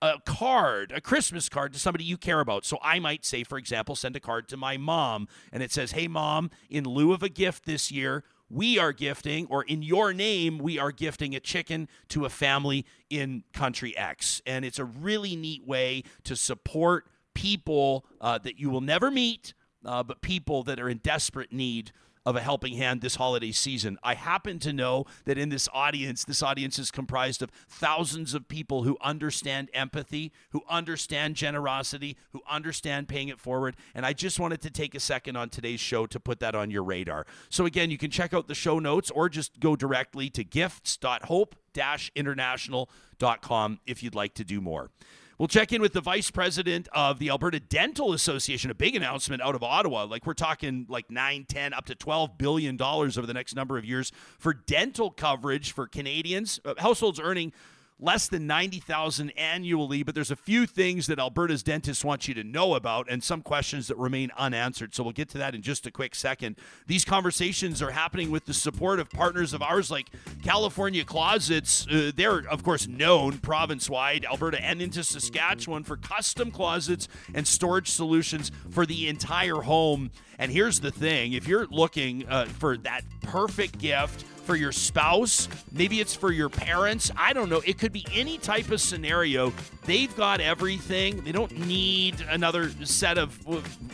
a card, a Christmas card to somebody you care about. So I might say, for example, send a card to my mom and it says, Hey, mom, in lieu of a gift this year, we are gifting, or in your name, we are gifting a chicken to a family in country X. And it's a really neat way to support people uh, that you will never meet, uh, but people that are in desperate need of a helping hand this holiday season. I happen to know that in this audience, this audience is comprised of thousands of people who understand empathy, who understand generosity, who understand paying it forward. And I just wanted to take a second on today's show to put that on your radar. So, again, you can check out the show notes or just go directly to gifts.hope international.com if you'd like to do more. We'll check in with the vice president of the Alberta Dental Association, a big announcement out of Ottawa. Like we're talking like 9, 10, up to 12 billion dollars over the next number of years for dental coverage for Canadians, uh, households earning less than 90,000 annually, but there's a few things that Alberta's dentists want you to know about and some questions that remain unanswered. So we'll get to that in just a quick second. These conversations are happening with the support of partners of ours like California Closets. Uh, they're, of course, known province wide, Alberta and into Saskatchewan for custom closets and storage solutions for the entire home. And here's the thing if you're looking uh, for that perfect gift, for your spouse, maybe it's for your parents. I don't know. It could be any type of scenario. They've got everything. They don't need another set of,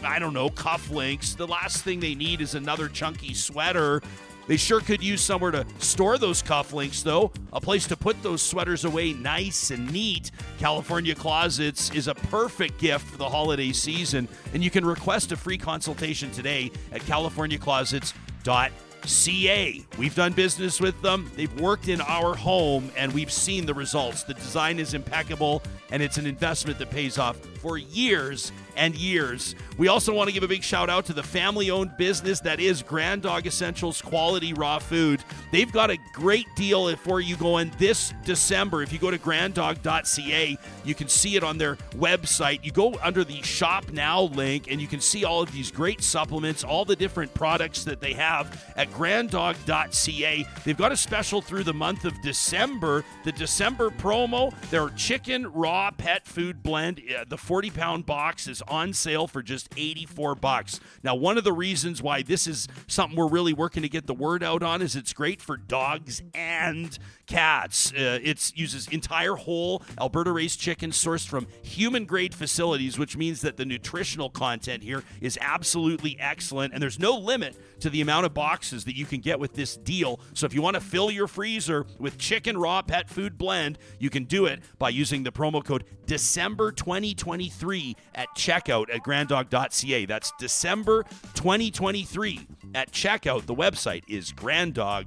I don't know, cufflinks. The last thing they need is another chunky sweater. They sure could use somewhere to store those cufflinks, though. A place to put those sweaters away nice and neat. California Closets is a perfect gift for the holiday season, and you can request a free consultation today at californiaclosets.com. CA. We've done business with them. They've worked in our home and we've seen the results. The design is impeccable and it's an investment that pays off for years and years. We also want to give a big shout out to the family owned business that is Grand Dog Essentials Quality Raw Food. They've got a great deal for you going this December. If you go to granddog.ca, you can see it on their website. You go under the Shop Now link and you can see all of these great supplements, all the different products that they have at granddog.ca. They've got a special through the month of December. The December promo, their chicken raw pet food blend, uh, the 40 pound box is on sale for just 84 bucks. Now, one of the reasons why this is something we're really working to get the word out on is it's great for dogs and cats. Uh, it uses entire whole Alberta raised chicken sourced from human grade facilities, which means that the nutritional content here is absolutely excellent. And there's no limit to the amount of boxes that you can get with this deal. So if you want to fill your freezer with chicken raw pet food blend, you can do it by using the promo code December 2023 at at granddog.ca. That's December 2023 at checkout. The website is granddog.ca.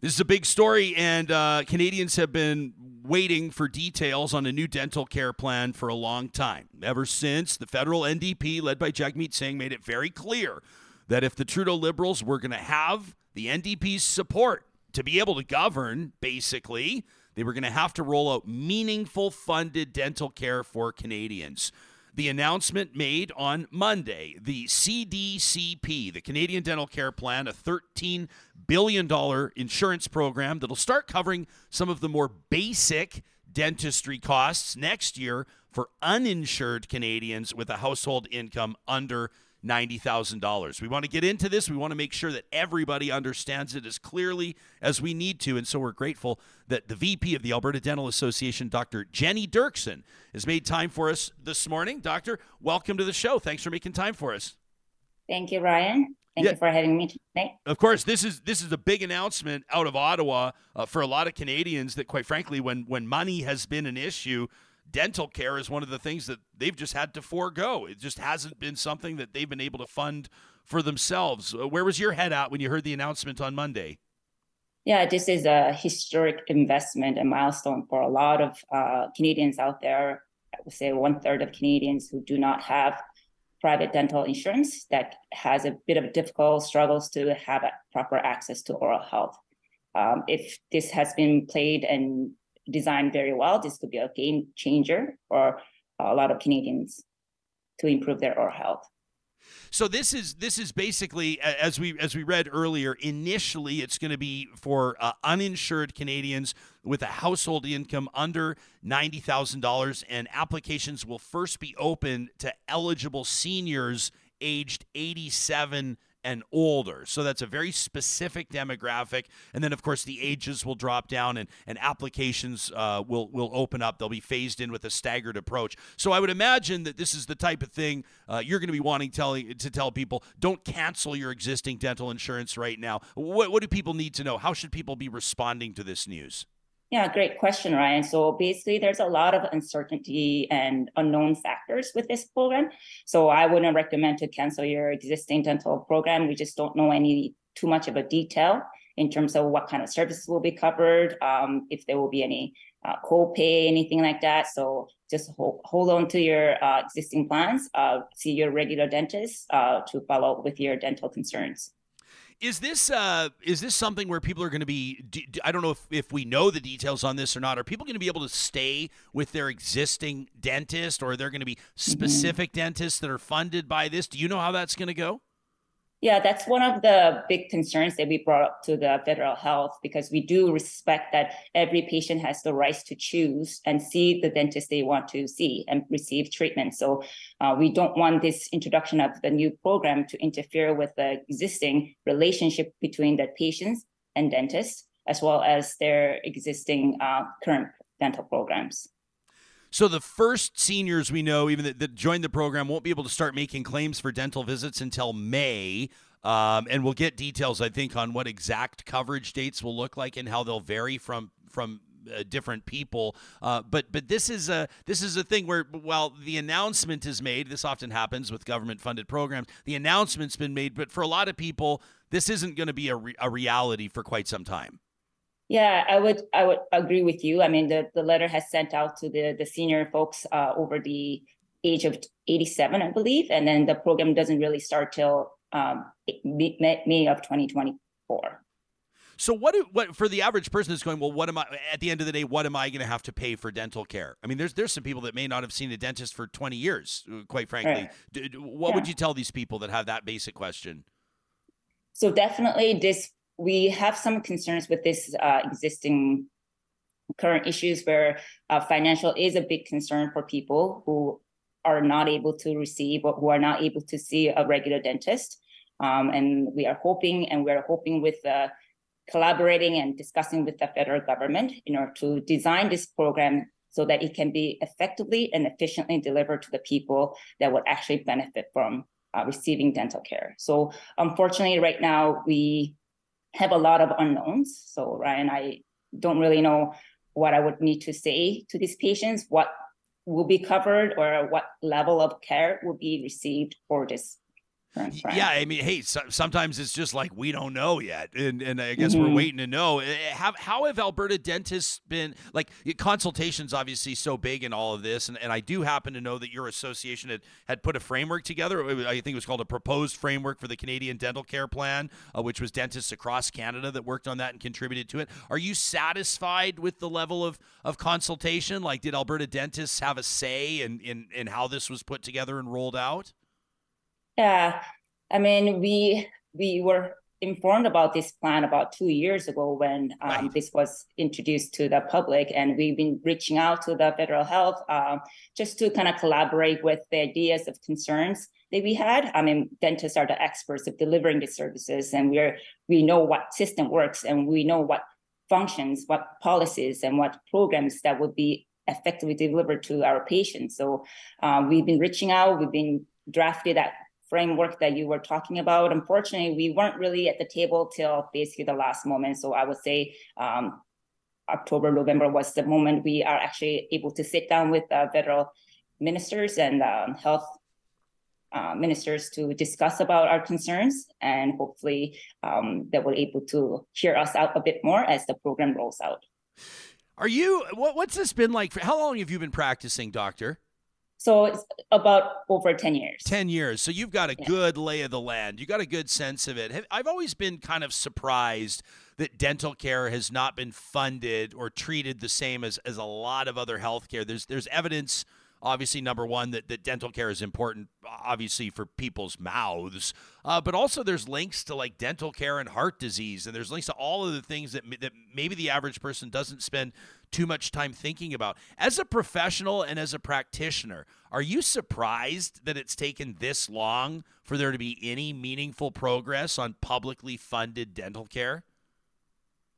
This is a big story, and uh, Canadians have been waiting for details on a new dental care plan for a long time. Ever since the federal NDP, led by Jagmeet Singh, made it very clear that if the Trudeau Liberals were going to have the NDP's support to be able to govern, basically, they were going to have to roll out meaningful funded dental care for Canadians the announcement made on Monday. The CDCP, the Canadian Dental Care Plan, a $13 billion insurance program that'll start covering some of the more basic dentistry costs next year for uninsured Canadians with a household income under $90,000. We want to get into this. We want to make sure that everybody understands it as clearly as we need to. And so we're grateful that the VP of the Alberta Dental Association, Dr. Jenny Dirksen, has made time for us this morning. Doctor, welcome to the show. Thanks for making time for us. Thank you, Ryan. Thank yeah. you for having me today. Of course, this is this is a big announcement out of Ottawa uh, for a lot of Canadians. That, quite frankly, when when money has been an issue, dental care is one of the things that they've just had to forego. It just hasn't been something that they've been able to fund for themselves. Uh, where was your head at when you heard the announcement on Monday? Yeah, this is a historic investment and milestone for a lot of uh, Canadians out there. I would say one third of Canadians who do not have private dental insurance that has a bit of difficult struggles to have proper access to oral health. Um, if this has been played and designed very well, this could be a game changer for a lot of Canadians to improve their oral health. So this is this is basically as we as we read earlier. Initially, it's going to be for uh, uninsured Canadians with a household income under ninety thousand dollars, and applications will first be open to eligible seniors aged eighty seven and older. So that's a very specific demographic. And then, of course, the ages will drop down and, and applications uh, will, will open up. They'll be phased in with a staggered approach. So I would imagine that this is the type of thing uh, you're going to be wanting to tell people don't cancel your existing dental insurance right now. What, what do people need to know? How should people be responding to this news? Yeah, great question, Ryan. So basically, there's a lot of uncertainty and unknown factors with this program. So I wouldn't recommend to cancel your existing dental program. We just don't know any too much of a detail in terms of what kind of services will be covered, um, if there will be any uh, co-pay, anything like that. So just hold, hold on to your uh, existing plans. Uh, see your regular dentist uh, to follow up with your dental concerns. Is this uh, is this something where people are going to be? I don't know if, if we know the details on this or not. Are people going to be able to stay with their existing dentist, or are there going to be mm-hmm. specific mm-hmm. dentists that are funded by this? Do you know how that's going to go? Yeah, that's one of the big concerns that we brought up to the federal health because we do respect that every patient has the right to choose and see the dentist they want to see and receive treatment. So uh, we don't want this introduction of the new program to interfere with the existing relationship between the patients and dentists, as well as their existing uh, current dental programs. So the first seniors we know, even that, that joined the program, won't be able to start making claims for dental visits until May. Um, and we'll get details, I think, on what exact coverage dates will look like and how they'll vary from from uh, different people. Uh, but but this is a this is a thing where while the announcement is made, this often happens with government funded programs. The announcement's been made, but for a lot of people, this isn't going to be a, re- a reality for quite some time. Yeah, I would I would agree with you. I mean, the, the letter has sent out to the the senior folks uh, over the age of 87, I believe, and then the program doesn't really start till um, May, May of 2024. So what do, what for the average person is going, well, what am I at the end of the day, what am I going to have to pay for dental care? I mean, there's there's some people that may not have seen a dentist for 20 years, quite frankly. Right. What yeah. would you tell these people that have that basic question? So definitely this we have some concerns with this uh, existing current issues where uh, financial is a big concern for people who are not able to receive or who are not able to see a regular dentist. Um, and we are hoping, and we're hoping with uh, collaborating and discussing with the federal government in order to design this program so that it can be effectively and efficiently delivered to the people that would actually benefit from uh, receiving dental care. So unfortunately, right now we have a lot of unknowns. So Ryan, I don't really know what I would need to say to these patients, what will be covered or what level of care will be received for this yeah, I mean, hey, so, sometimes it's just like we don't know yet, and and I guess mm-hmm. we're waiting to know. Eh, eh, have how have Alberta dentists been like consultations? Obviously, so big in all of this, and, and I do happen to know that your association had had put a framework together. I think it was called a proposed framework for the Canadian Dental Care Plan, uh, which was dentists across Canada that worked on that and contributed to it. Are you satisfied with the level of of consultation? Like, did Alberta dentists have a say in in in how this was put together and rolled out? Yeah, I mean, we we were informed about this plan about two years ago when um, right. this was introduced to the public, and we've been reaching out to the federal health uh, just to kind of collaborate with the ideas of concerns that we had. I mean, dentists are the experts of delivering the services, and we're we know what system works, and we know what functions, what policies, and what programs that would be effectively delivered to our patients. So uh, we've been reaching out. We've been drafted that framework that you were talking about. Unfortunately, we weren't really at the table till basically the last moment. So I would say um, October, November was the moment we are actually able to sit down with uh, federal ministers and um, health uh, ministers to discuss about our concerns, and hopefully um, they were able to hear us out a bit more as the program rolls out. Are you? What, what's this been like? For, how long have you been practicing, doctor? So it's about over 10 years. 10 years. So you've got a yeah. good lay of the land. You got a good sense of it. I've always been kind of surprised that dental care has not been funded or treated the same as, as a lot of other healthcare. There's there's evidence obviously number one that, that dental care is important obviously for people's mouths uh, but also there's links to like dental care and heart disease and there's links to all of the things that, that maybe the average person doesn't spend too much time thinking about. As a professional and as a practitioner are you surprised that it's taken this long for there to be any meaningful progress on publicly funded dental care?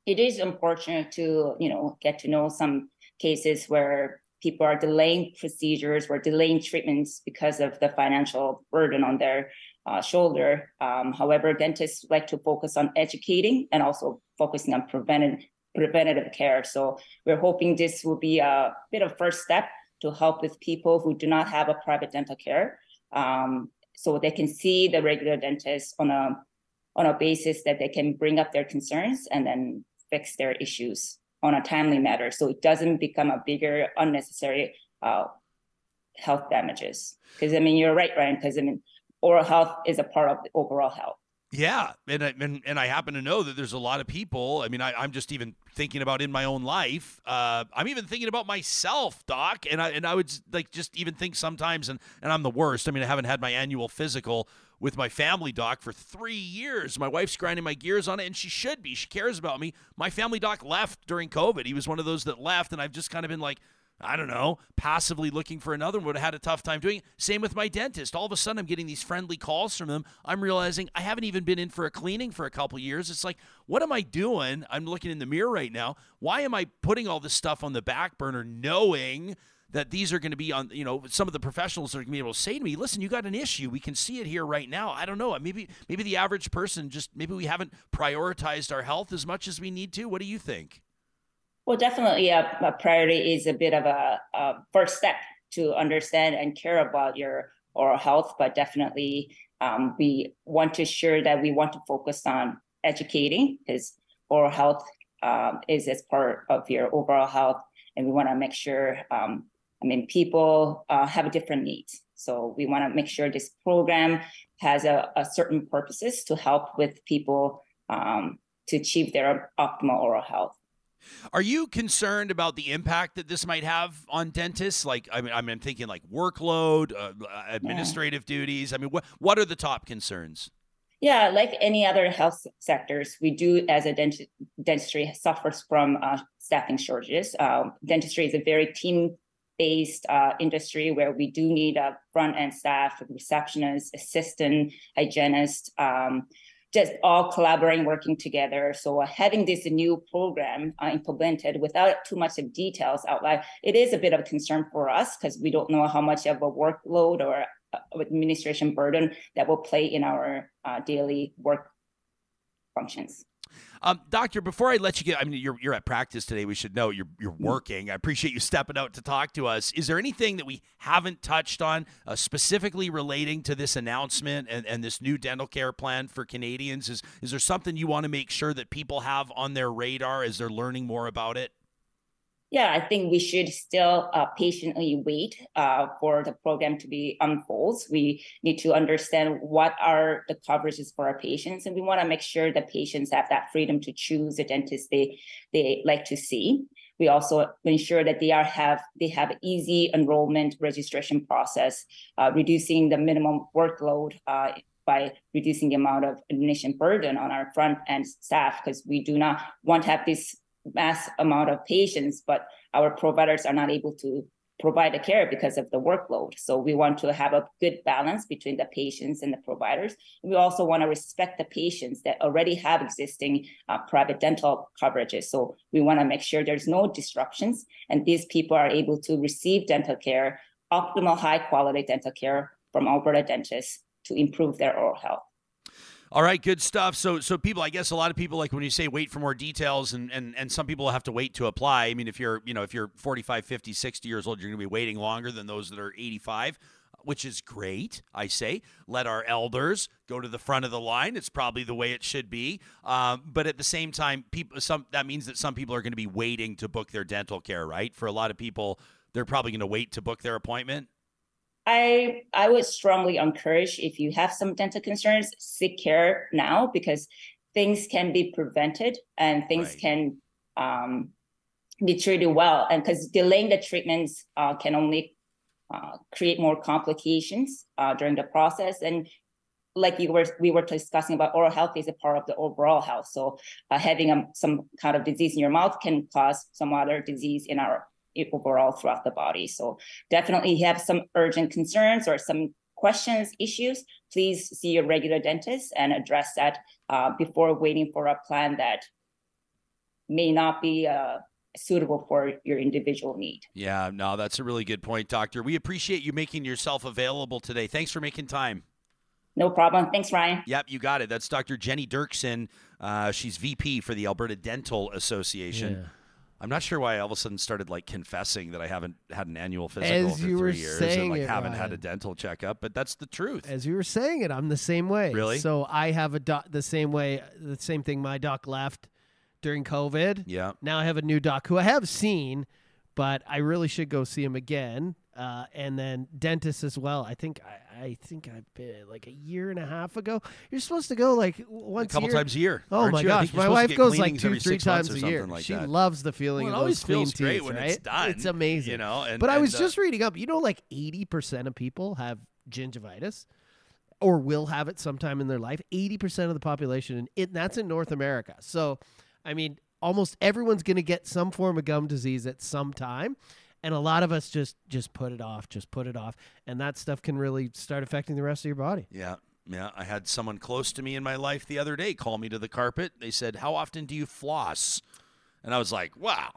It is unfortunate to you know get to know some cases where people are delaying procedures or delaying treatments because of the financial burden on their uh, shoulder. Um, however, dentists like to focus on educating and also focusing on preventive preventative care. So we're hoping this will be a bit of first step to help with people who do not have a private dental care, um, so they can see the regular dentist on a on a basis that they can bring up their concerns and then fix their issues on a timely matter so it doesn't become a bigger unnecessary uh, health damages because i mean you're right ryan because i mean oral health is a part of the overall health yeah, and I, and and I happen to know that there's a lot of people. I mean, I, am just even thinking about in my own life. Uh, I'm even thinking about myself, doc, and I and I would like just even think sometimes, and and I'm the worst. I mean, I haven't had my annual physical with my family doc for three years. My wife's grinding my gears on it, and she should be. She cares about me. My family doc left during COVID. He was one of those that left, and I've just kind of been like, I don't know, passively looking for another one, would have had a tough time doing it. Same with my dentist. All of a sudden, I'm getting these friendly calls from them. I'm realizing I haven't even been in for a cleaning for a couple years. It's like, what am I doing? I'm looking in the mirror right now. Why am I putting all this stuff on the back burner knowing – that these are going to be on, you know, some of the professionals are going to be able to say to me, listen, you got an issue. We can see it here right now. I don't know. Maybe, maybe the average person just, maybe we haven't prioritized our health as much as we need to. What do you think? Well, definitely a, a priority is a bit of a, a first step to understand and care about your oral health, but definitely um, we want to ensure that we want to focus on educating because oral health um, is as part of your overall health, and we want to make sure um, I mean, people uh, have different needs. So we want to make sure this program has a, a, certain purposes to help with people um, to achieve their optimal oral health. Are you concerned about the impact that this might have on dentists? Like, I mean, I'm thinking like workload, uh, administrative yeah. duties. I mean, what what are the top concerns? Yeah, like any other health sectors, we do as a dent- dentistry suffers from uh, staffing shortages. Uh, dentistry is a very team based uh, industry where we do need a front end staff, receptionist, assistant, hygienist, um, just all collaborating, working together. So uh, having this new program uh, implemented without too much of details outlined, it is a bit of a concern for us because we don't know how much of a workload or uh, administration burden that will play in our uh, daily work functions. Um, doctor, before I let you get, I mean, you're, you're at practice today. We should know you're, you're mm. working. I appreciate you stepping out to talk to us. Is there anything that we haven't touched on uh, specifically relating to this announcement and, and this new dental care plan for Canadians? Is, is there something you want to make sure that people have on their radar as they're learning more about it? Yeah, I think we should still uh, patiently wait uh, for the program to be unfolds. We need to understand what are the coverages for our patients, and we want to make sure that patients have that freedom to choose the dentist they they like to see. We also ensure that they are have they have easy enrollment registration process, uh, reducing the minimum workload uh, by reducing the amount of admission burden on our front end staff because we do not want to have this mass amount of patients, but our providers are not able to provide the care because of the workload. So we want to have a good balance between the patients and the providers. We also want to respect the patients that already have existing uh, private dental coverages. So we want to make sure there's no disruptions and these people are able to receive dental care, optimal high quality dental care from Alberta dentists to improve their oral health. All right, good stuff. So, so people, I guess a lot of people like when you say wait for more details, and and and some people have to wait to apply. I mean, if you're you know if you're 45, 50, 60 years old, you're going to be waiting longer than those that are 85 which is great. I say, let our elders go to the front of the line. It's probably the way it should be. Um, but at the same time, people some that means that some people are going to be waiting to book their dental care. Right? For a lot of people, they're probably going to wait to book their appointment. I I would strongly encourage if you have some dental concerns, seek care now because things can be prevented and things right. can um, be treated well. And because delaying the treatments uh, can only uh, create more complications uh, during the process. And like you were, we were discussing about oral health is a part of the overall health. So uh, having um, some kind of disease in your mouth can cause some other disease in our overall throughout the body. So definitely have some urgent concerns or some questions, issues, please see your regular dentist and address that uh, before waiting for a plan that may not be uh, suitable for your individual need. Yeah, no, that's a really good point, Doctor. We appreciate you making yourself available today. Thanks for making time. No problem. Thanks, Ryan. Yep, you got it. That's Dr. Jenny Dirksen. Uh, she's VP for the Alberta Dental Association. Yeah. I'm not sure why I all of a sudden started like confessing that I haven't had an annual physical As for you three were years saying and like it, haven't had a Ryan. dental checkup, but that's the truth. As you were saying it, I'm the same way. Really? So I have a doc the same way, the same thing. My doc left during COVID. yeah. Now I have a new doc who I have seen, but I really should go see him again. Uh, and then dentist as well. I think I, I think I've been like a year and a half ago. You're supposed to go like w- A once couple a times a year. Oh my you? Gosh, my wife goes like two, three times a year. Like she that. loves the feeling Well, it of always those clean feels great teeth, when right? it's done. It's amazing. You know, and but I was uh, just reading up. You know, like eighty percent of people have gingivitis, or will have it sometime in their life. Eighty percent of the population, and it, that's in North America. So, I mean, almost everyone's going to get some form of gum disease at some time. And a lot of us just just put it off, just put it off, and that stuff can really start affecting the rest of your body. Yeah. Yeah, I had someone close to me in my life the other day call me to the carpet. They said, "How often do you floss?" And I was like, "Wow."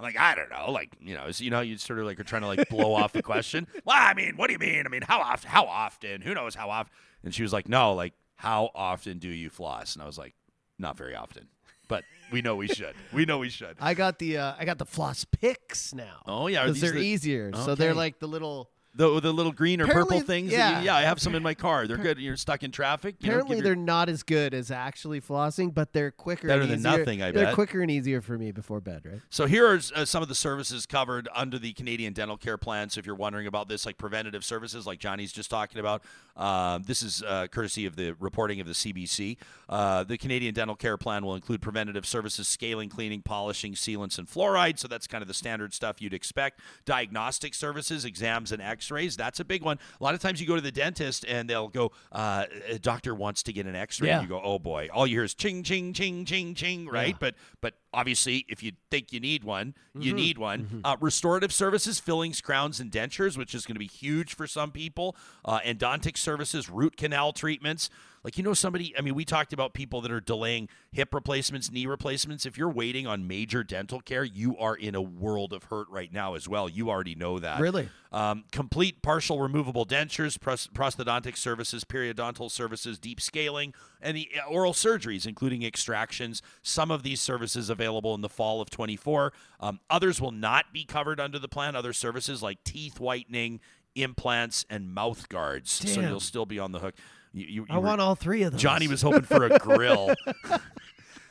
I'm like, I don't know, like you know, you know, you sort of like are trying to like blow off the question. Well, I mean, what do you mean? I mean, how often? How often? Who knows how often? And she was like, No, like how often do you floss? And I was like, Not very often, but we know we should. We know we should. I got the uh, I got the floss picks now. Oh yeah, are because these they're the, easier. So they're like the little. The the little green or Apparently- purple things. yeah. you- yeah, I have some in my car. They're good. You're stuck in traffic. Apparently, give they're not as good as actually flossing, but they're quicker. Better and than easier. nothing, I They're bet. quicker and easier for me before bed, right? So here are uh, some of the services covered under the Canadian Dental Care Plan. So if you're wondering about this, like preventative services, like Johnny's just talking about, uh, this is uh, courtesy of the reporting of the CBC. Uh, the Canadian Dental Care Plan will include preventative services, scaling, cleaning, polishing, sealants, and fluoride. So that's kind of the standard stuff you'd expect. Diagnostic services, exams, and X-rays. That's a big one. A lot of times you go to the dentist and they'll go, uh, "A doctor wants to get an X-ray." Yeah. And you go, "Oh boy!" All you hear is ching, ching, ching, ching, ching. Right? Yeah. But but obviously, if you think you need one, Mm-hmm. you need one. Uh, restorative services, fillings, crowns, and dentures, which is going to be huge for some people. Uh, endodontic services, root canal treatments. Like, you know, somebody, I mean, we talked about people that are delaying hip replacements, knee replacements. If you're waiting on major dental care, you are in a world of hurt right now as well. You already know that. Really? Um, complete partial removable dentures, pros- prosthodontic services, periodontal services, deep scaling, and the uh, oral surgeries, including extractions. Some of these services available in the fall of 24. Um, others will not be covered under the plan. Other services like teeth whitening, implants, and mouth guards. So you'll still be on the hook. You, you, I were- want all three of those. Johnny was hoping for a grill.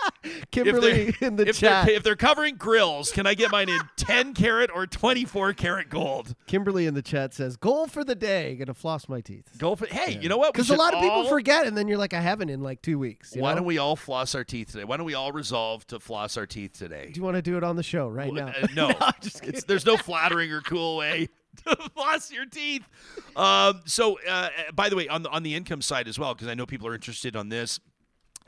Kimberly in the if chat. They're, if they're covering grills, can I get mine in 10 carat or 24 carat gold? Kimberly in the chat says, "Goal for the day: gonna floss my teeth." Go for Hey, you know what? Because a lot of people all- forget, and then you're like, "I haven't in like two weeks." you Why know? don't we all floss our teeth today? Why don't we all resolve to floss our teeth today? Do you want to do it on the show right now? Uh, no, it's, there's no flattering or cool way to floss your teeth. Um, so, uh, by the way, on the on the income side as well, because I know people are interested on this.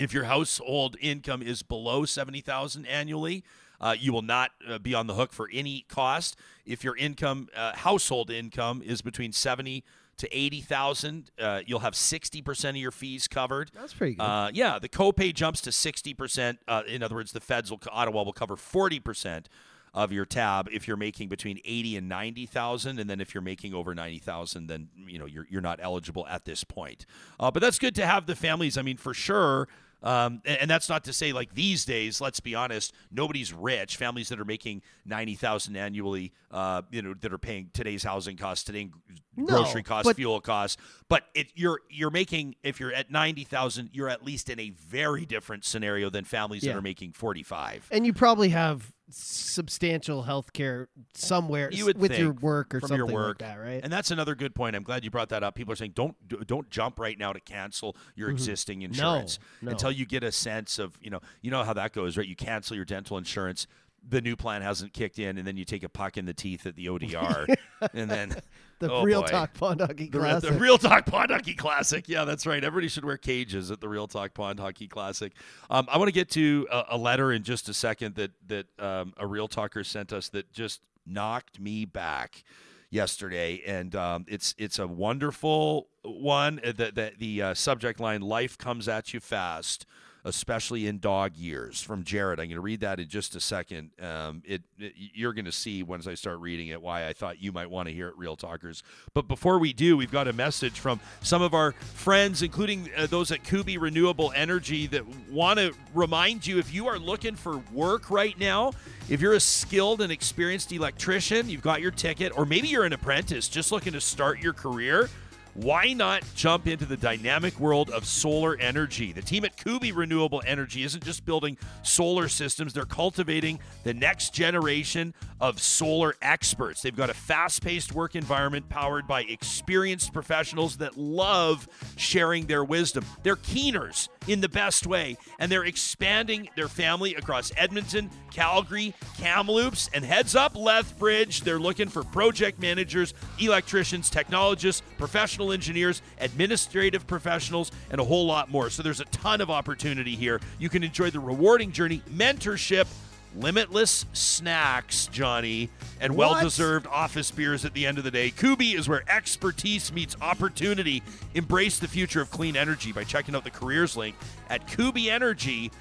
If your household income is below seventy thousand annually, uh, you will not uh, be on the hook for any cost. If your income, uh, household income, is between seventy to eighty thousand, uh, you'll have sixty percent of your fees covered. That's pretty good. Uh, yeah, the copay jumps to sixty percent. Uh, in other words, the feds will Ottawa will cover forty percent of your tab if you're making between eighty and ninety thousand, and then if you're making over ninety thousand, then you know you're you're not eligible at this point. Uh, but that's good to have the families. I mean, for sure. Um, and, and that's not to say like these days. Let's be honest. Nobody's rich. Families that are making ninety thousand annually, uh, you know, that are paying today's housing costs, today's No, grocery costs, but- fuel costs. But it, you're you're making if you're at ninety thousand, you're at least in a very different scenario than families Yeah. that are making forty five. and you probably have substantial health care somewhere You would with your work or something your work, like that, right? And that's another good point. I'm glad you brought that up. People are saying don't don't jump right now to cancel your existing insurance Mm-hmm. no. until you get a sense of you know you know how that goes, right? You cancel your dental insurance. The new plan hasn't kicked in, and then you take a puck in the teeth at the ODR, and then The oh Real boy. Talk Pond Hockey The, Classic. the Real Talk Pond Hockey Classic. Yeah, that's right. Everybody should wear cages at the Real Talk Pond Hockey Classic. Um, I want to get to a, a letter in just a second that that um, a Real Talker sent us that just knocked me back yesterday, and um, it's it's a wonderful one. Uh, The the, the uh, subject line: "Life comes at you fast." Especially in dog years, from Jared. I'm going to read that in just a second. Um, it, it- you're going to see once I start reading it why I thought you might want to hear it, Real Talkers. But before we do, we've got a message from some of our friends, including uh, those at Kuby Renewable Energy, that want to remind you if you are looking for work right now, if you're a skilled and experienced electrician, you've got your ticket, or maybe you're an apprentice just looking to start your career. Why not jump into the dynamic world of solar energy? The team at Kuby Renewable Energy isn't just building solar systems, they're cultivating the next generation of solar experts. They've got a fast paced work environment powered by experienced professionals that love sharing their wisdom. They're keeners in the best way, and they're expanding their family across Edmonton, Calgary, Kamloops, and heads up Lethbridge. They're looking for project managers, electricians, technologists, professional engineers, administrative professionals, and a whole lot more. So there's a ton of opportunity here. You can enjoy the rewarding journey, mentorship, limitless snacks, Johnny, and well deserved office beers at the end of the day. Kuby is where expertise meets opportunity. Embrace the future of clean energy by checking out the careers link at kubyenergy.ca.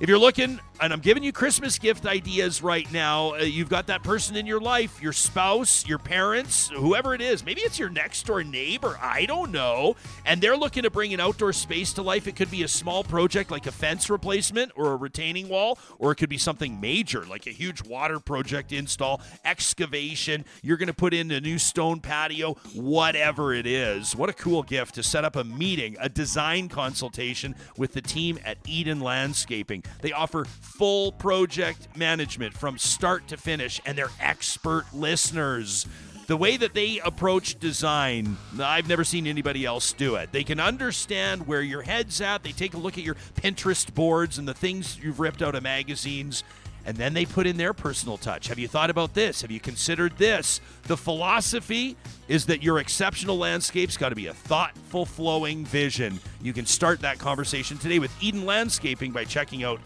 If you're looking, and I'm giving you Christmas gift ideas right now, uh, you've got that person in your life, your spouse, your parents, whoever it is. Maybe it's your next door neighbor. I don't know. And they're looking to bring an outdoor space to life. It could be a small project like a fence replacement or a retaining wall, or it could be something major like a huge water project install, excavation. You're going to put in a new stone patio, whatever it is. What a cool gift to set up a meeting, a design consultation with the team at Eden Landscaping. They offer full project management from start to finish, and they're expert listeners. The way that they approach design, I've never seen anybody else do it. They can understand where your head's at. They take a look at your Pinterest boards and the things you've ripped out of magazines, and then they put in their personal touch. Have you thought about this? Have you considered this? The philosophy is that your exceptional landscape's got to be a thoughtful, flowing vision. You can start that conversation today with Eden Landscaping by checking out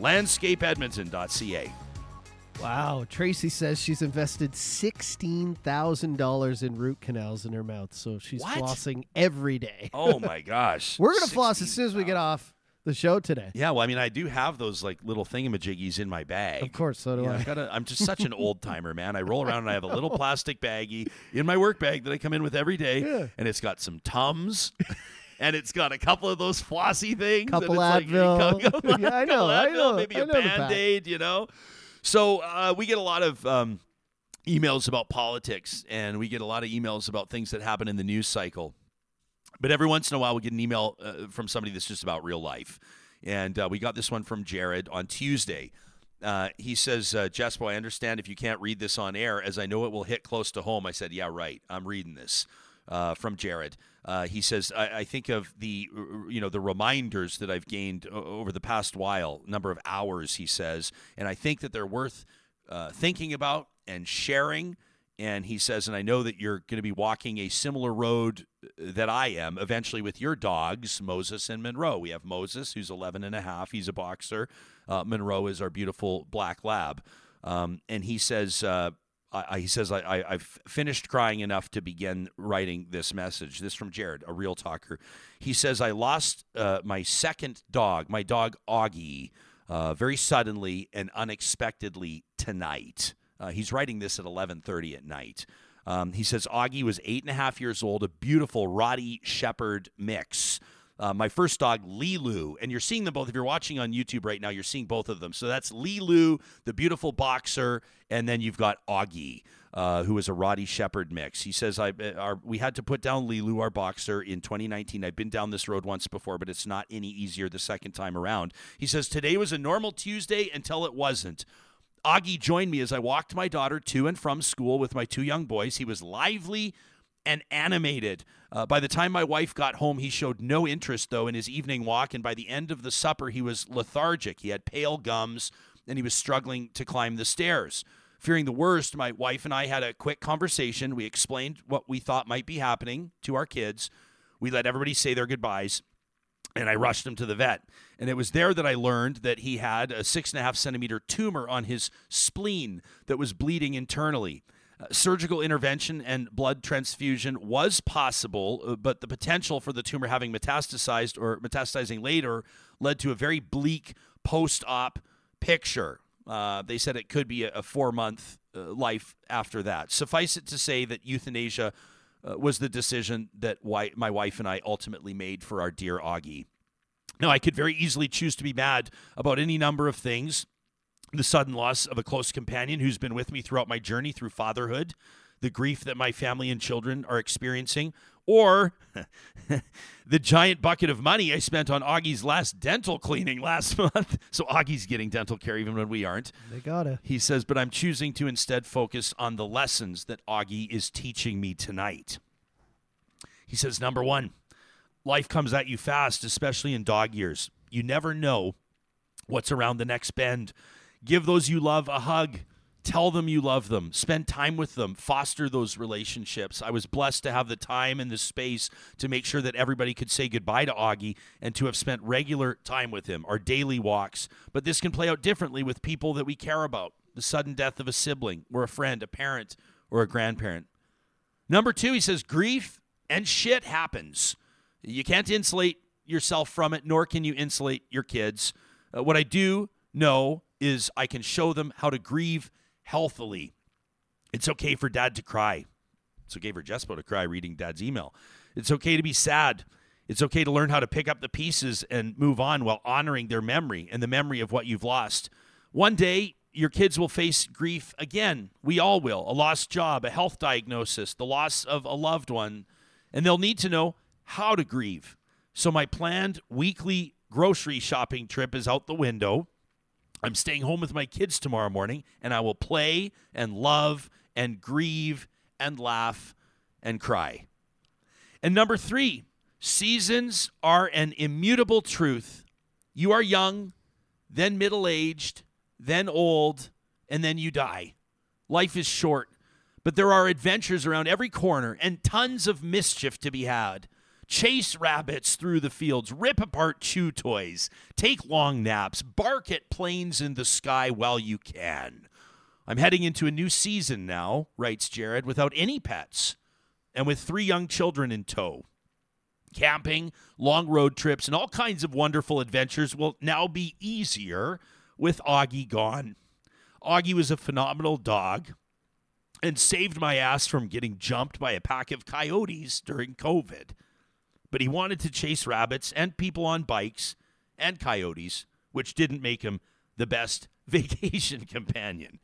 landscapeedmonton.ca. Wow. Tracy says she's invested $16,000 in root canals in her mouth. So she's What? flossing every day. Oh my gosh. We're going to floss as soon as we get off the show today. Yeah, well, I mean, I do have those like little thingamajiggies in my bag. Of course, so do I. I've got a, I'm just such an old timer, man. I roll around and I have a little plastic baggie in my work bag that I come in with every day, Yeah. and it's got some Tums. And it's got a couple of those flossy things. Couple and it's Advil. Like, couple Yeah, I know, I Advil, know, Maybe I a know band aid, you know? So uh, we get a lot of um, emails about politics, and we get a lot of emails about things that happen in the news cycle. But every once in a while, we get an email uh, from somebody that's just about real life. And uh, we got this one from Jared on Tuesday. Uh, he says, uh, Jespo, I understand if you can't read this on air, as I know it will hit close to home. I said, Yeah, right. I'm reading this uh, from Jared. Uh, he says, I, I think of the, you know, the reminders that I've gained over the past while, number of hours, he says, and I think that they're worth uh, thinking about and sharing. And he says, and I know that you're going to be walking a similar road that I am eventually with your dogs, Moses and Monroe. We have Moses, who's 11 and a half. He's a boxer. Uh, Monroe is our beautiful black lab. Um, and he says, uh, I, he says, I, I've finished crying enough to begin writing this message. This from Jared, a real talker. He says, I lost uh, my second dog, my dog Augie, uh, very suddenly and unexpectedly tonight. Uh, he's writing this at 11:30 at night. Um, he says Augie was eight and a half years old, a beautiful Rottie Shepherd mix. Uh, my first dog, Lilu, and you're seeing them both. If you're watching on YouTube right now, you're seeing both of them. So that's Lilu, the beautiful boxer, and then you've got Augie, uh, who is a Rottie Shepherd mix. He says, "I uh, our, we had to put down Lilu, our boxer, in 2019. I've been down this road once before, but it's not any easier the second time around." He says, "Today was a normal Tuesday until it wasn't." Augie joined me as I walked my daughter to and from school with my two young boys. He was lively and animated. Uh, by the time my wife got home, he showed no interest, though, in his evening walk. And by the end of the supper, he was lethargic. He had pale gums and he was struggling to climb the stairs. Fearing the worst, my wife and I had a quick conversation. We explained what we thought might be happening to our kids. We let everybody say their goodbyes, and I rushed him to the vet. And it was there that I learned that he had a six and a half centimeter tumor on his spleen that was bleeding internally. Uh, surgical intervention and blood transfusion was possible, uh, but the potential for the tumor having metastasized or metastasizing later led to a very bleak post op picture. Uh, they said it could be a, a four month uh, life after that. Suffice it to say that euthanasia uh, was the decision that wi- my wife and I ultimately made for our dear Augie. Now, I could very easily choose to be mad about any number of things the sudden loss of a close companion who's been with me throughout my journey through fatherhood, the grief that my family and children are experiencing, or the giant bucket of money I spent on Augie's last dental cleaning last month. So Augie's getting dental care even when we aren't. They gotta. He says, but I'm choosing to instead focus on the lessons that Augie is teaching me tonight. He says, number one, life comes at you fast, especially in dog years. You never know what's around the next bend. Give those you love a hug. Tell them you love them. Spend time with them. Foster those relationships. I was blessed to have the time and the space to make sure that everybody could say goodbye to Augie and to have spent regular time with him, our daily walks. But this can play out differently with people that we care about the sudden death of a sibling or a friend, a parent, or a grandparent. Number two, he says, grief and shit happens. You can't insulate yourself from it, nor can you insulate your kids. Uh, what I do know is I can show them how to grieve healthily. It's okay for dad to cry. It's okay for Jespo to cry reading dad's email. It's okay to be sad. It's okay to learn how to pick up the pieces and move on while honoring their memory and the memory of what you've lost. One day, your kids will face grief again. We all will. A lost job, a health diagnosis, the loss of a loved one, and they'll need to know how to grieve. So, my planned weekly grocery shopping trip is out the window. I'm staying home with my kids tomorrow morning, and I will play and love and grieve and laugh and cry. And number three, seasons are an immutable truth. You are young, then middle aged, then old, and then you die. Life is short, but there are adventures around every corner and tons of mischief to be had. Chase rabbits through the fields, rip apart chew toys, take long naps, bark at planes in the sky while you can. I'm heading into a new season now, writes Jared, without any pets and with three young children in tow. Camping, long road trips, and all kinds of wonderful adventures will now be easier with Augie gone. Augie was a phenomenal dog and saved my ass from getting jumped by a pack of coyotes during COVID. But he wanted to chase rabbits and people on bikes and coyotes, which didn't make him the best vacation companion.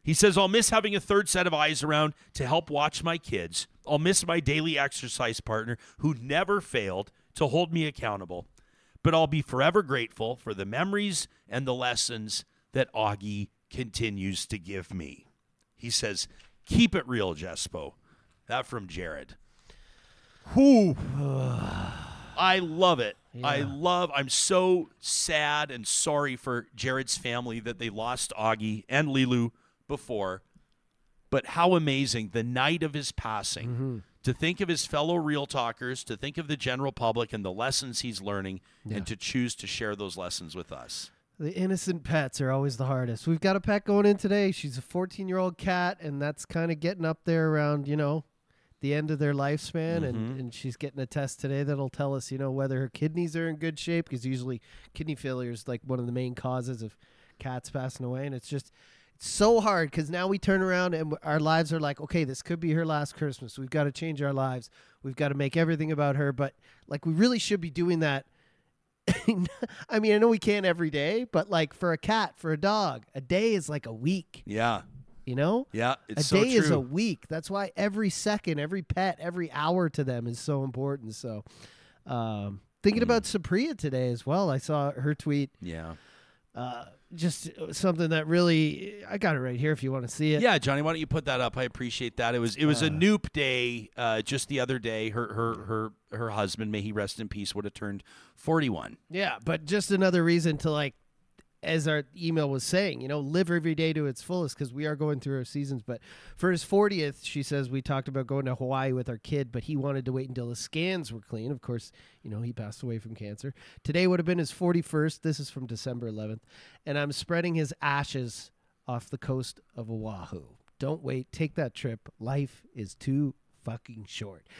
He says, I'll miss having a third set of eyes around to help watch my kids. I'll miss my daily exercise partner who never failed to hold me accountable. But I'll be forever grateful for the memories and the lessons that Augie continues to give me. He says, Keep it real, Jespo. That from Jared. Whew. I love it. I love, I'm so sad and sorry for Jared's family that they lost Augie and Lilu before. But how amazing the night of his passing Mm-hmm. to think of his fellow real talkers, to think of the general public and the lessons he's learning, and to choose to share those lessons with us. The innocent pets are always the hardest. We've got a pet going in today. She's a 14 year old cat, and that's kind of getting up there around, you know, the end of their lifespan. And, mm-hmm. and she's getting a test today that'll tell us, you know, whether her kidneys are in good shape because usually kidney failure is like one of the main causes of cats passing away. And it's just, it's so hard because now we turn around and our lives are like, okay, this could be her last Christmas. We've got to change our lives. We've got to make everything about her. But like, we really should be doing that I mean, I know we can't every day, but like for a cat, for a dog, a day is like a week, Yeah. You know? Yeah. a so day is a week. That's why every second, every pet, every hour to them is so important. So, um, thinking Mm. about Supriya today as well. I saw her tweet, yeah. uh, just something that really, I got it right here if you want to see it. Yeah, Johnny, why don't you put that up? I appreciate that. It was it was a Noop day uh, just the other day. Her her her her husband, may he rest in peace, would have turned forty one. Yeah, but just another reason to like as our email was saying, you know, live every day to its fullest because we are going through our seasons. But for his 40th, she says we talked about going to Hawaii with our kid, but he wanted to wait until the scans were clean. Of course, you know, he passed away from cancer. Today would have been his 41st. This is from December 11th. And I'm spreading his ashes off the coast of Oahu. Don't wait. Take that trip. Life is too fucking short.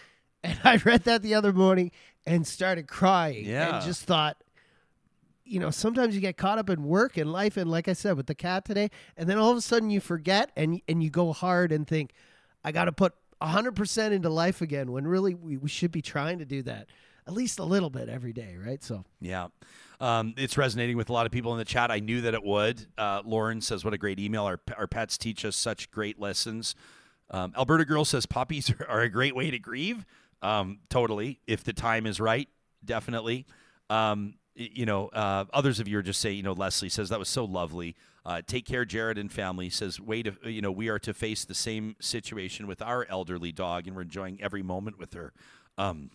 And I read that the other morning and started crying Yeah. and just thought, you know, sometimes you get caught up in work and life, and like I said with the cat today, and then all of a sudden you forget and and you go hard and think, I got to put hundred percent into life again. When really we, we should be trying to do that at least a little bit every day, right? So Yeah. Um, it's resonating with a lot of people in the chat. I knew that it would. Uh, Lauren says, What a great email. Our, our pets teach us such great lessons. Um, Alberta Girl says, Puppies are, a great way to grieve. Um, totally. If the time is right, definitely. Um, you know, uh, others of you are just saying, you know, Leslie says, That was so lovely. Uh, take care, Jared and family says, wait, you know, we are to face the same situation with our elderly dog, and we're enjoying every moment with her. Um,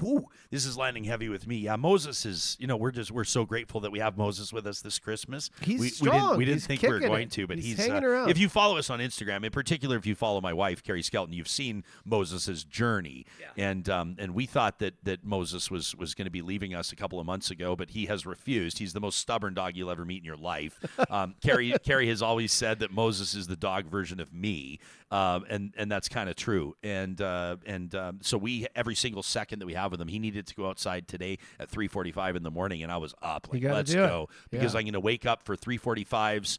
Whew, this is landing heavy with me. Yeah, Moses is. You know, we're just we're so grateful that we have Moses with us this Christmas. He's we, we strong. didn't we didn't He's think we were going it. to, but He's he's, hanging uh, around. If you follow us on Instagram, in particular, if you follow my wife Carrie Skelton, you've seen Moses's journey, yeah. and um, and we thought that that Moses was was going to be leaving us a couple of months ago, but he has refused. He's the most stubborn dog you'll ever meet in your life. Um, Carrie Carrie has always said that Moses is the dog version of me, um, and and that's kind of true. And uh, and um, so we every single second that we have with him, he needed to go outside today at 3:45 in the morning, and I was up like let's do it. go because Yeah. I'm going to wake up for 3:45s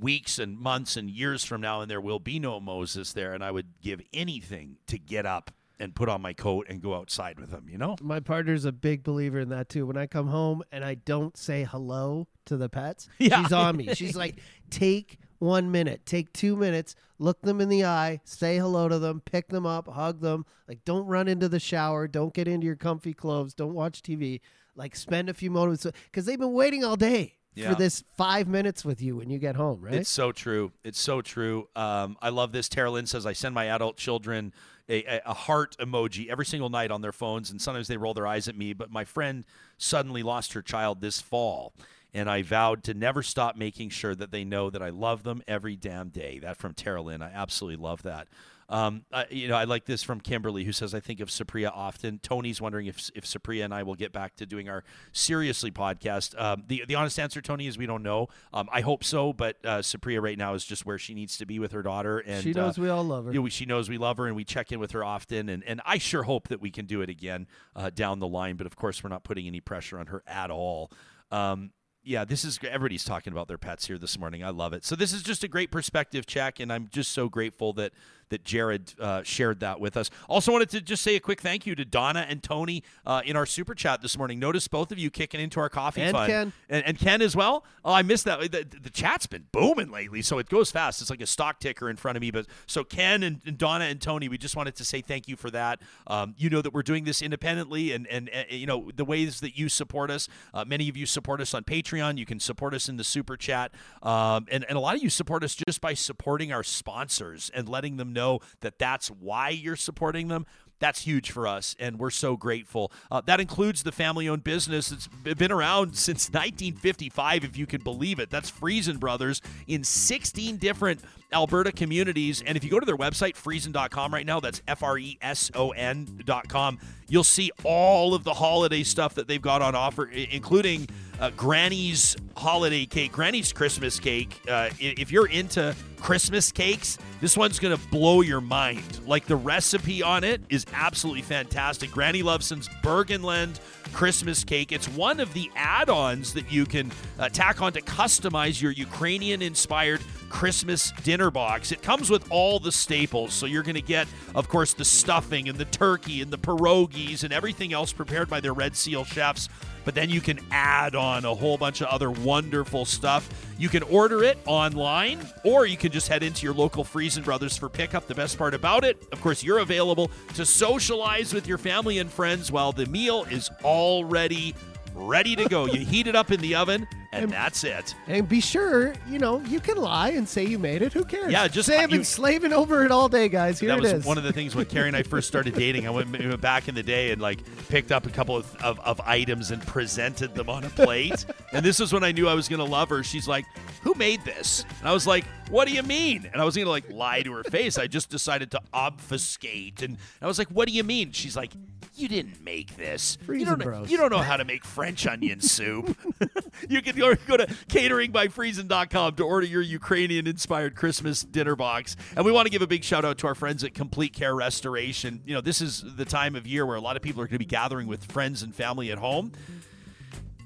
weeks and months and years from now, and there will be no Moses there, and I would give anything to get up and put on my coat and go outside with him. You know? my partner's a big believer in that too. When I come home and I don't say hello to the pets, Yeah. she's on me. She's like, take one minute, take two minutes, look them in the eye, say hello to them, pick them up, hug them. Like, don't run into the shower, don't get into your comfy clothes, don't watch TV. Like, spend a few moments because they've been waiting all day Yeah. for this five minutes with you when you get home, right? It's so true. It's so true. Um, I love this. Tara Lynn says, I send my adult children a, a, a heart emoji every single night on their phones, and sometimes they roll their eyes at me. But my friend suddenly lost her child this fall, and I vowed to never stop making sure that they know that I love them every damn day. That from Tara Lynn. I absolutely love that. Um, I, you know, I like this from Kimberly, who says, "I think of Supriya often." Tony's wondering if if Supriya and I will get back to doing our seriously podcast. Um, the the honest answer, Tony, is we don't know. Um, I hope so, but uh, Supriya right now is just where she needs to be with her daughter, and she knows uh, we all love her. you know, we- she knows we love her, and we check in with her often. And, and I sure hope that we can do it again uh, down the line. But of course, we're not putting any pressure on her at all. Um, yeah, this is everybody's talking about their pets here this morning. I love it. So this is just a great perspective check, and I'm just so grateful that that Jared uh, shared that with us. Also, wanted to just say a quick thank you to Donna and Tony uh, in our super chat this morning. Notice both of you kicking into our coffee And fund, Ken. and, and Ken as well. Oh, I missed that. The, the chat's been booming lately, so it goes fast. It's like a stock ticker in front of me. But so Ken and, and Donna and Tony, we just wanted to say thank you for that. Um, you know that we're doing this independently, and and uh, you know the ways that you support us. Uh, many of you support us on Patreon. You can support us in the super chat, um, and and a lot of you support us just by supporting our sponsors and letting them know that that's why you're supporting them. That's huge for us, and we're so grateful. Uh, that includes the family owned business that's been around since 1955, if you can believe it. That's Freson Brothers in 16 different Alberta communities. And if you go to their website, freson.com right now, that's F R E S O N.com, you'll see all of the holiday stuff that they've got on offer, including uh, Granny's holiday cake, Granny's Christmas cake. Uh, if you're into Christmas cakes, this one's going to blow your mind. Like the recipe on it is absolutely fantastic. Granny Loveson's Bergenland Christmas cake. It's one of the add ons that you can uh, tack on to customize your Ukrainian inspired Christmas dinner box. It comes with all the staples. So you're going to get, of course, the stuffing and the turkey and the pierogies and everything else prepared by their Red Seal chefs. But then you can add on a whole bunch of other wonderful stuff. You can order it online, or you can just head into your local Freson Brothers for pickup. The best part about it, of course, you're available to socialize with your family and friends while the meal is already ready to go. You heat it up in the oven, and that's it. And be sure, you know, you can lie and say you made it. Who cares? Yeah, just- say I've been slaving over it all day, guys. Here that it was is. one of the things when Carrie and I first started dating. I went, went back in the day and like picked up a couple of, of, of items and presented them on a plate. and this is when I knew I was going to love her. She's like, "Who made this?" And I was like, "What do you mean?" And I was going to like lie to her face. I just decided to obfuscate, and I was like, "What do you mean?" She's like. You didn't make this. You don't, Bros. you don't know how to make French onion soup. you can go, go to cateringbyfreson.com to order your Ukrainian inspired Christmas dinner box. And we want to give a big shout out to our friends at Complete Care Restoration. You know, this is the time of year where a lot of people are going to be gathering with friends and family at home.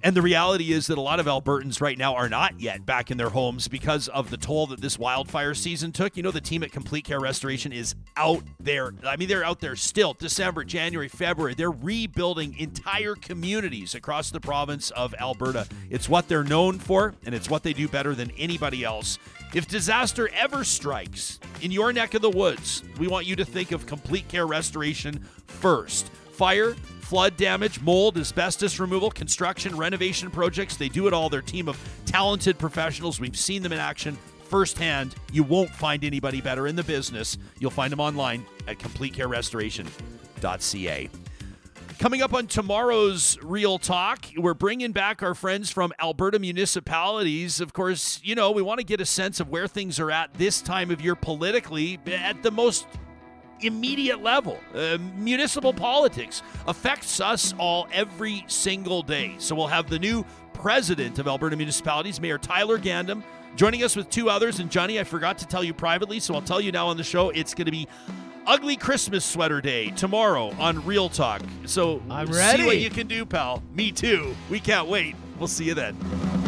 And the reality is that a lot of Albertans right now are not yet back in their homes because of the toll that this wildfire season took. You know, the team at Complete Care Restoration is out there. I mean, they're out there still. December, January, February. They're rebuilding entire communities across the province of Alberta. It's what they're known for, and it's what they do better than anybody else. If disaster ever strikes in your neck of the woods, we want you to think of Complete Care Restoration first. Fire, flood damage, mold, asbestos removal, construction, renovation projects. They do it all. Their team of talented professionals. We've seen them in action firsthand. You won't find anybody better in the business. You'll find them online at completecarerestoration.ca. Coming up on tomorrow's Real Talk, we're bringing back our friends from Alberta municipalities. Of course, you know, we want to get a sense of where things are at this time of year politically at the most immediate level. Uh, municipal politics affects us all every single day. So we'll have the new president of Alberta Municipalities, Mayor Tyler Gandam, joining us with two others. And Johnny, I forgot to tell you privately, so I'll tell you now on the show. It's going to be Ugly Christmas Sweater Day tomorrow on Real Talk. So I'm ready. see what you can do, pal. Me too. We can't wait. We'll see you then.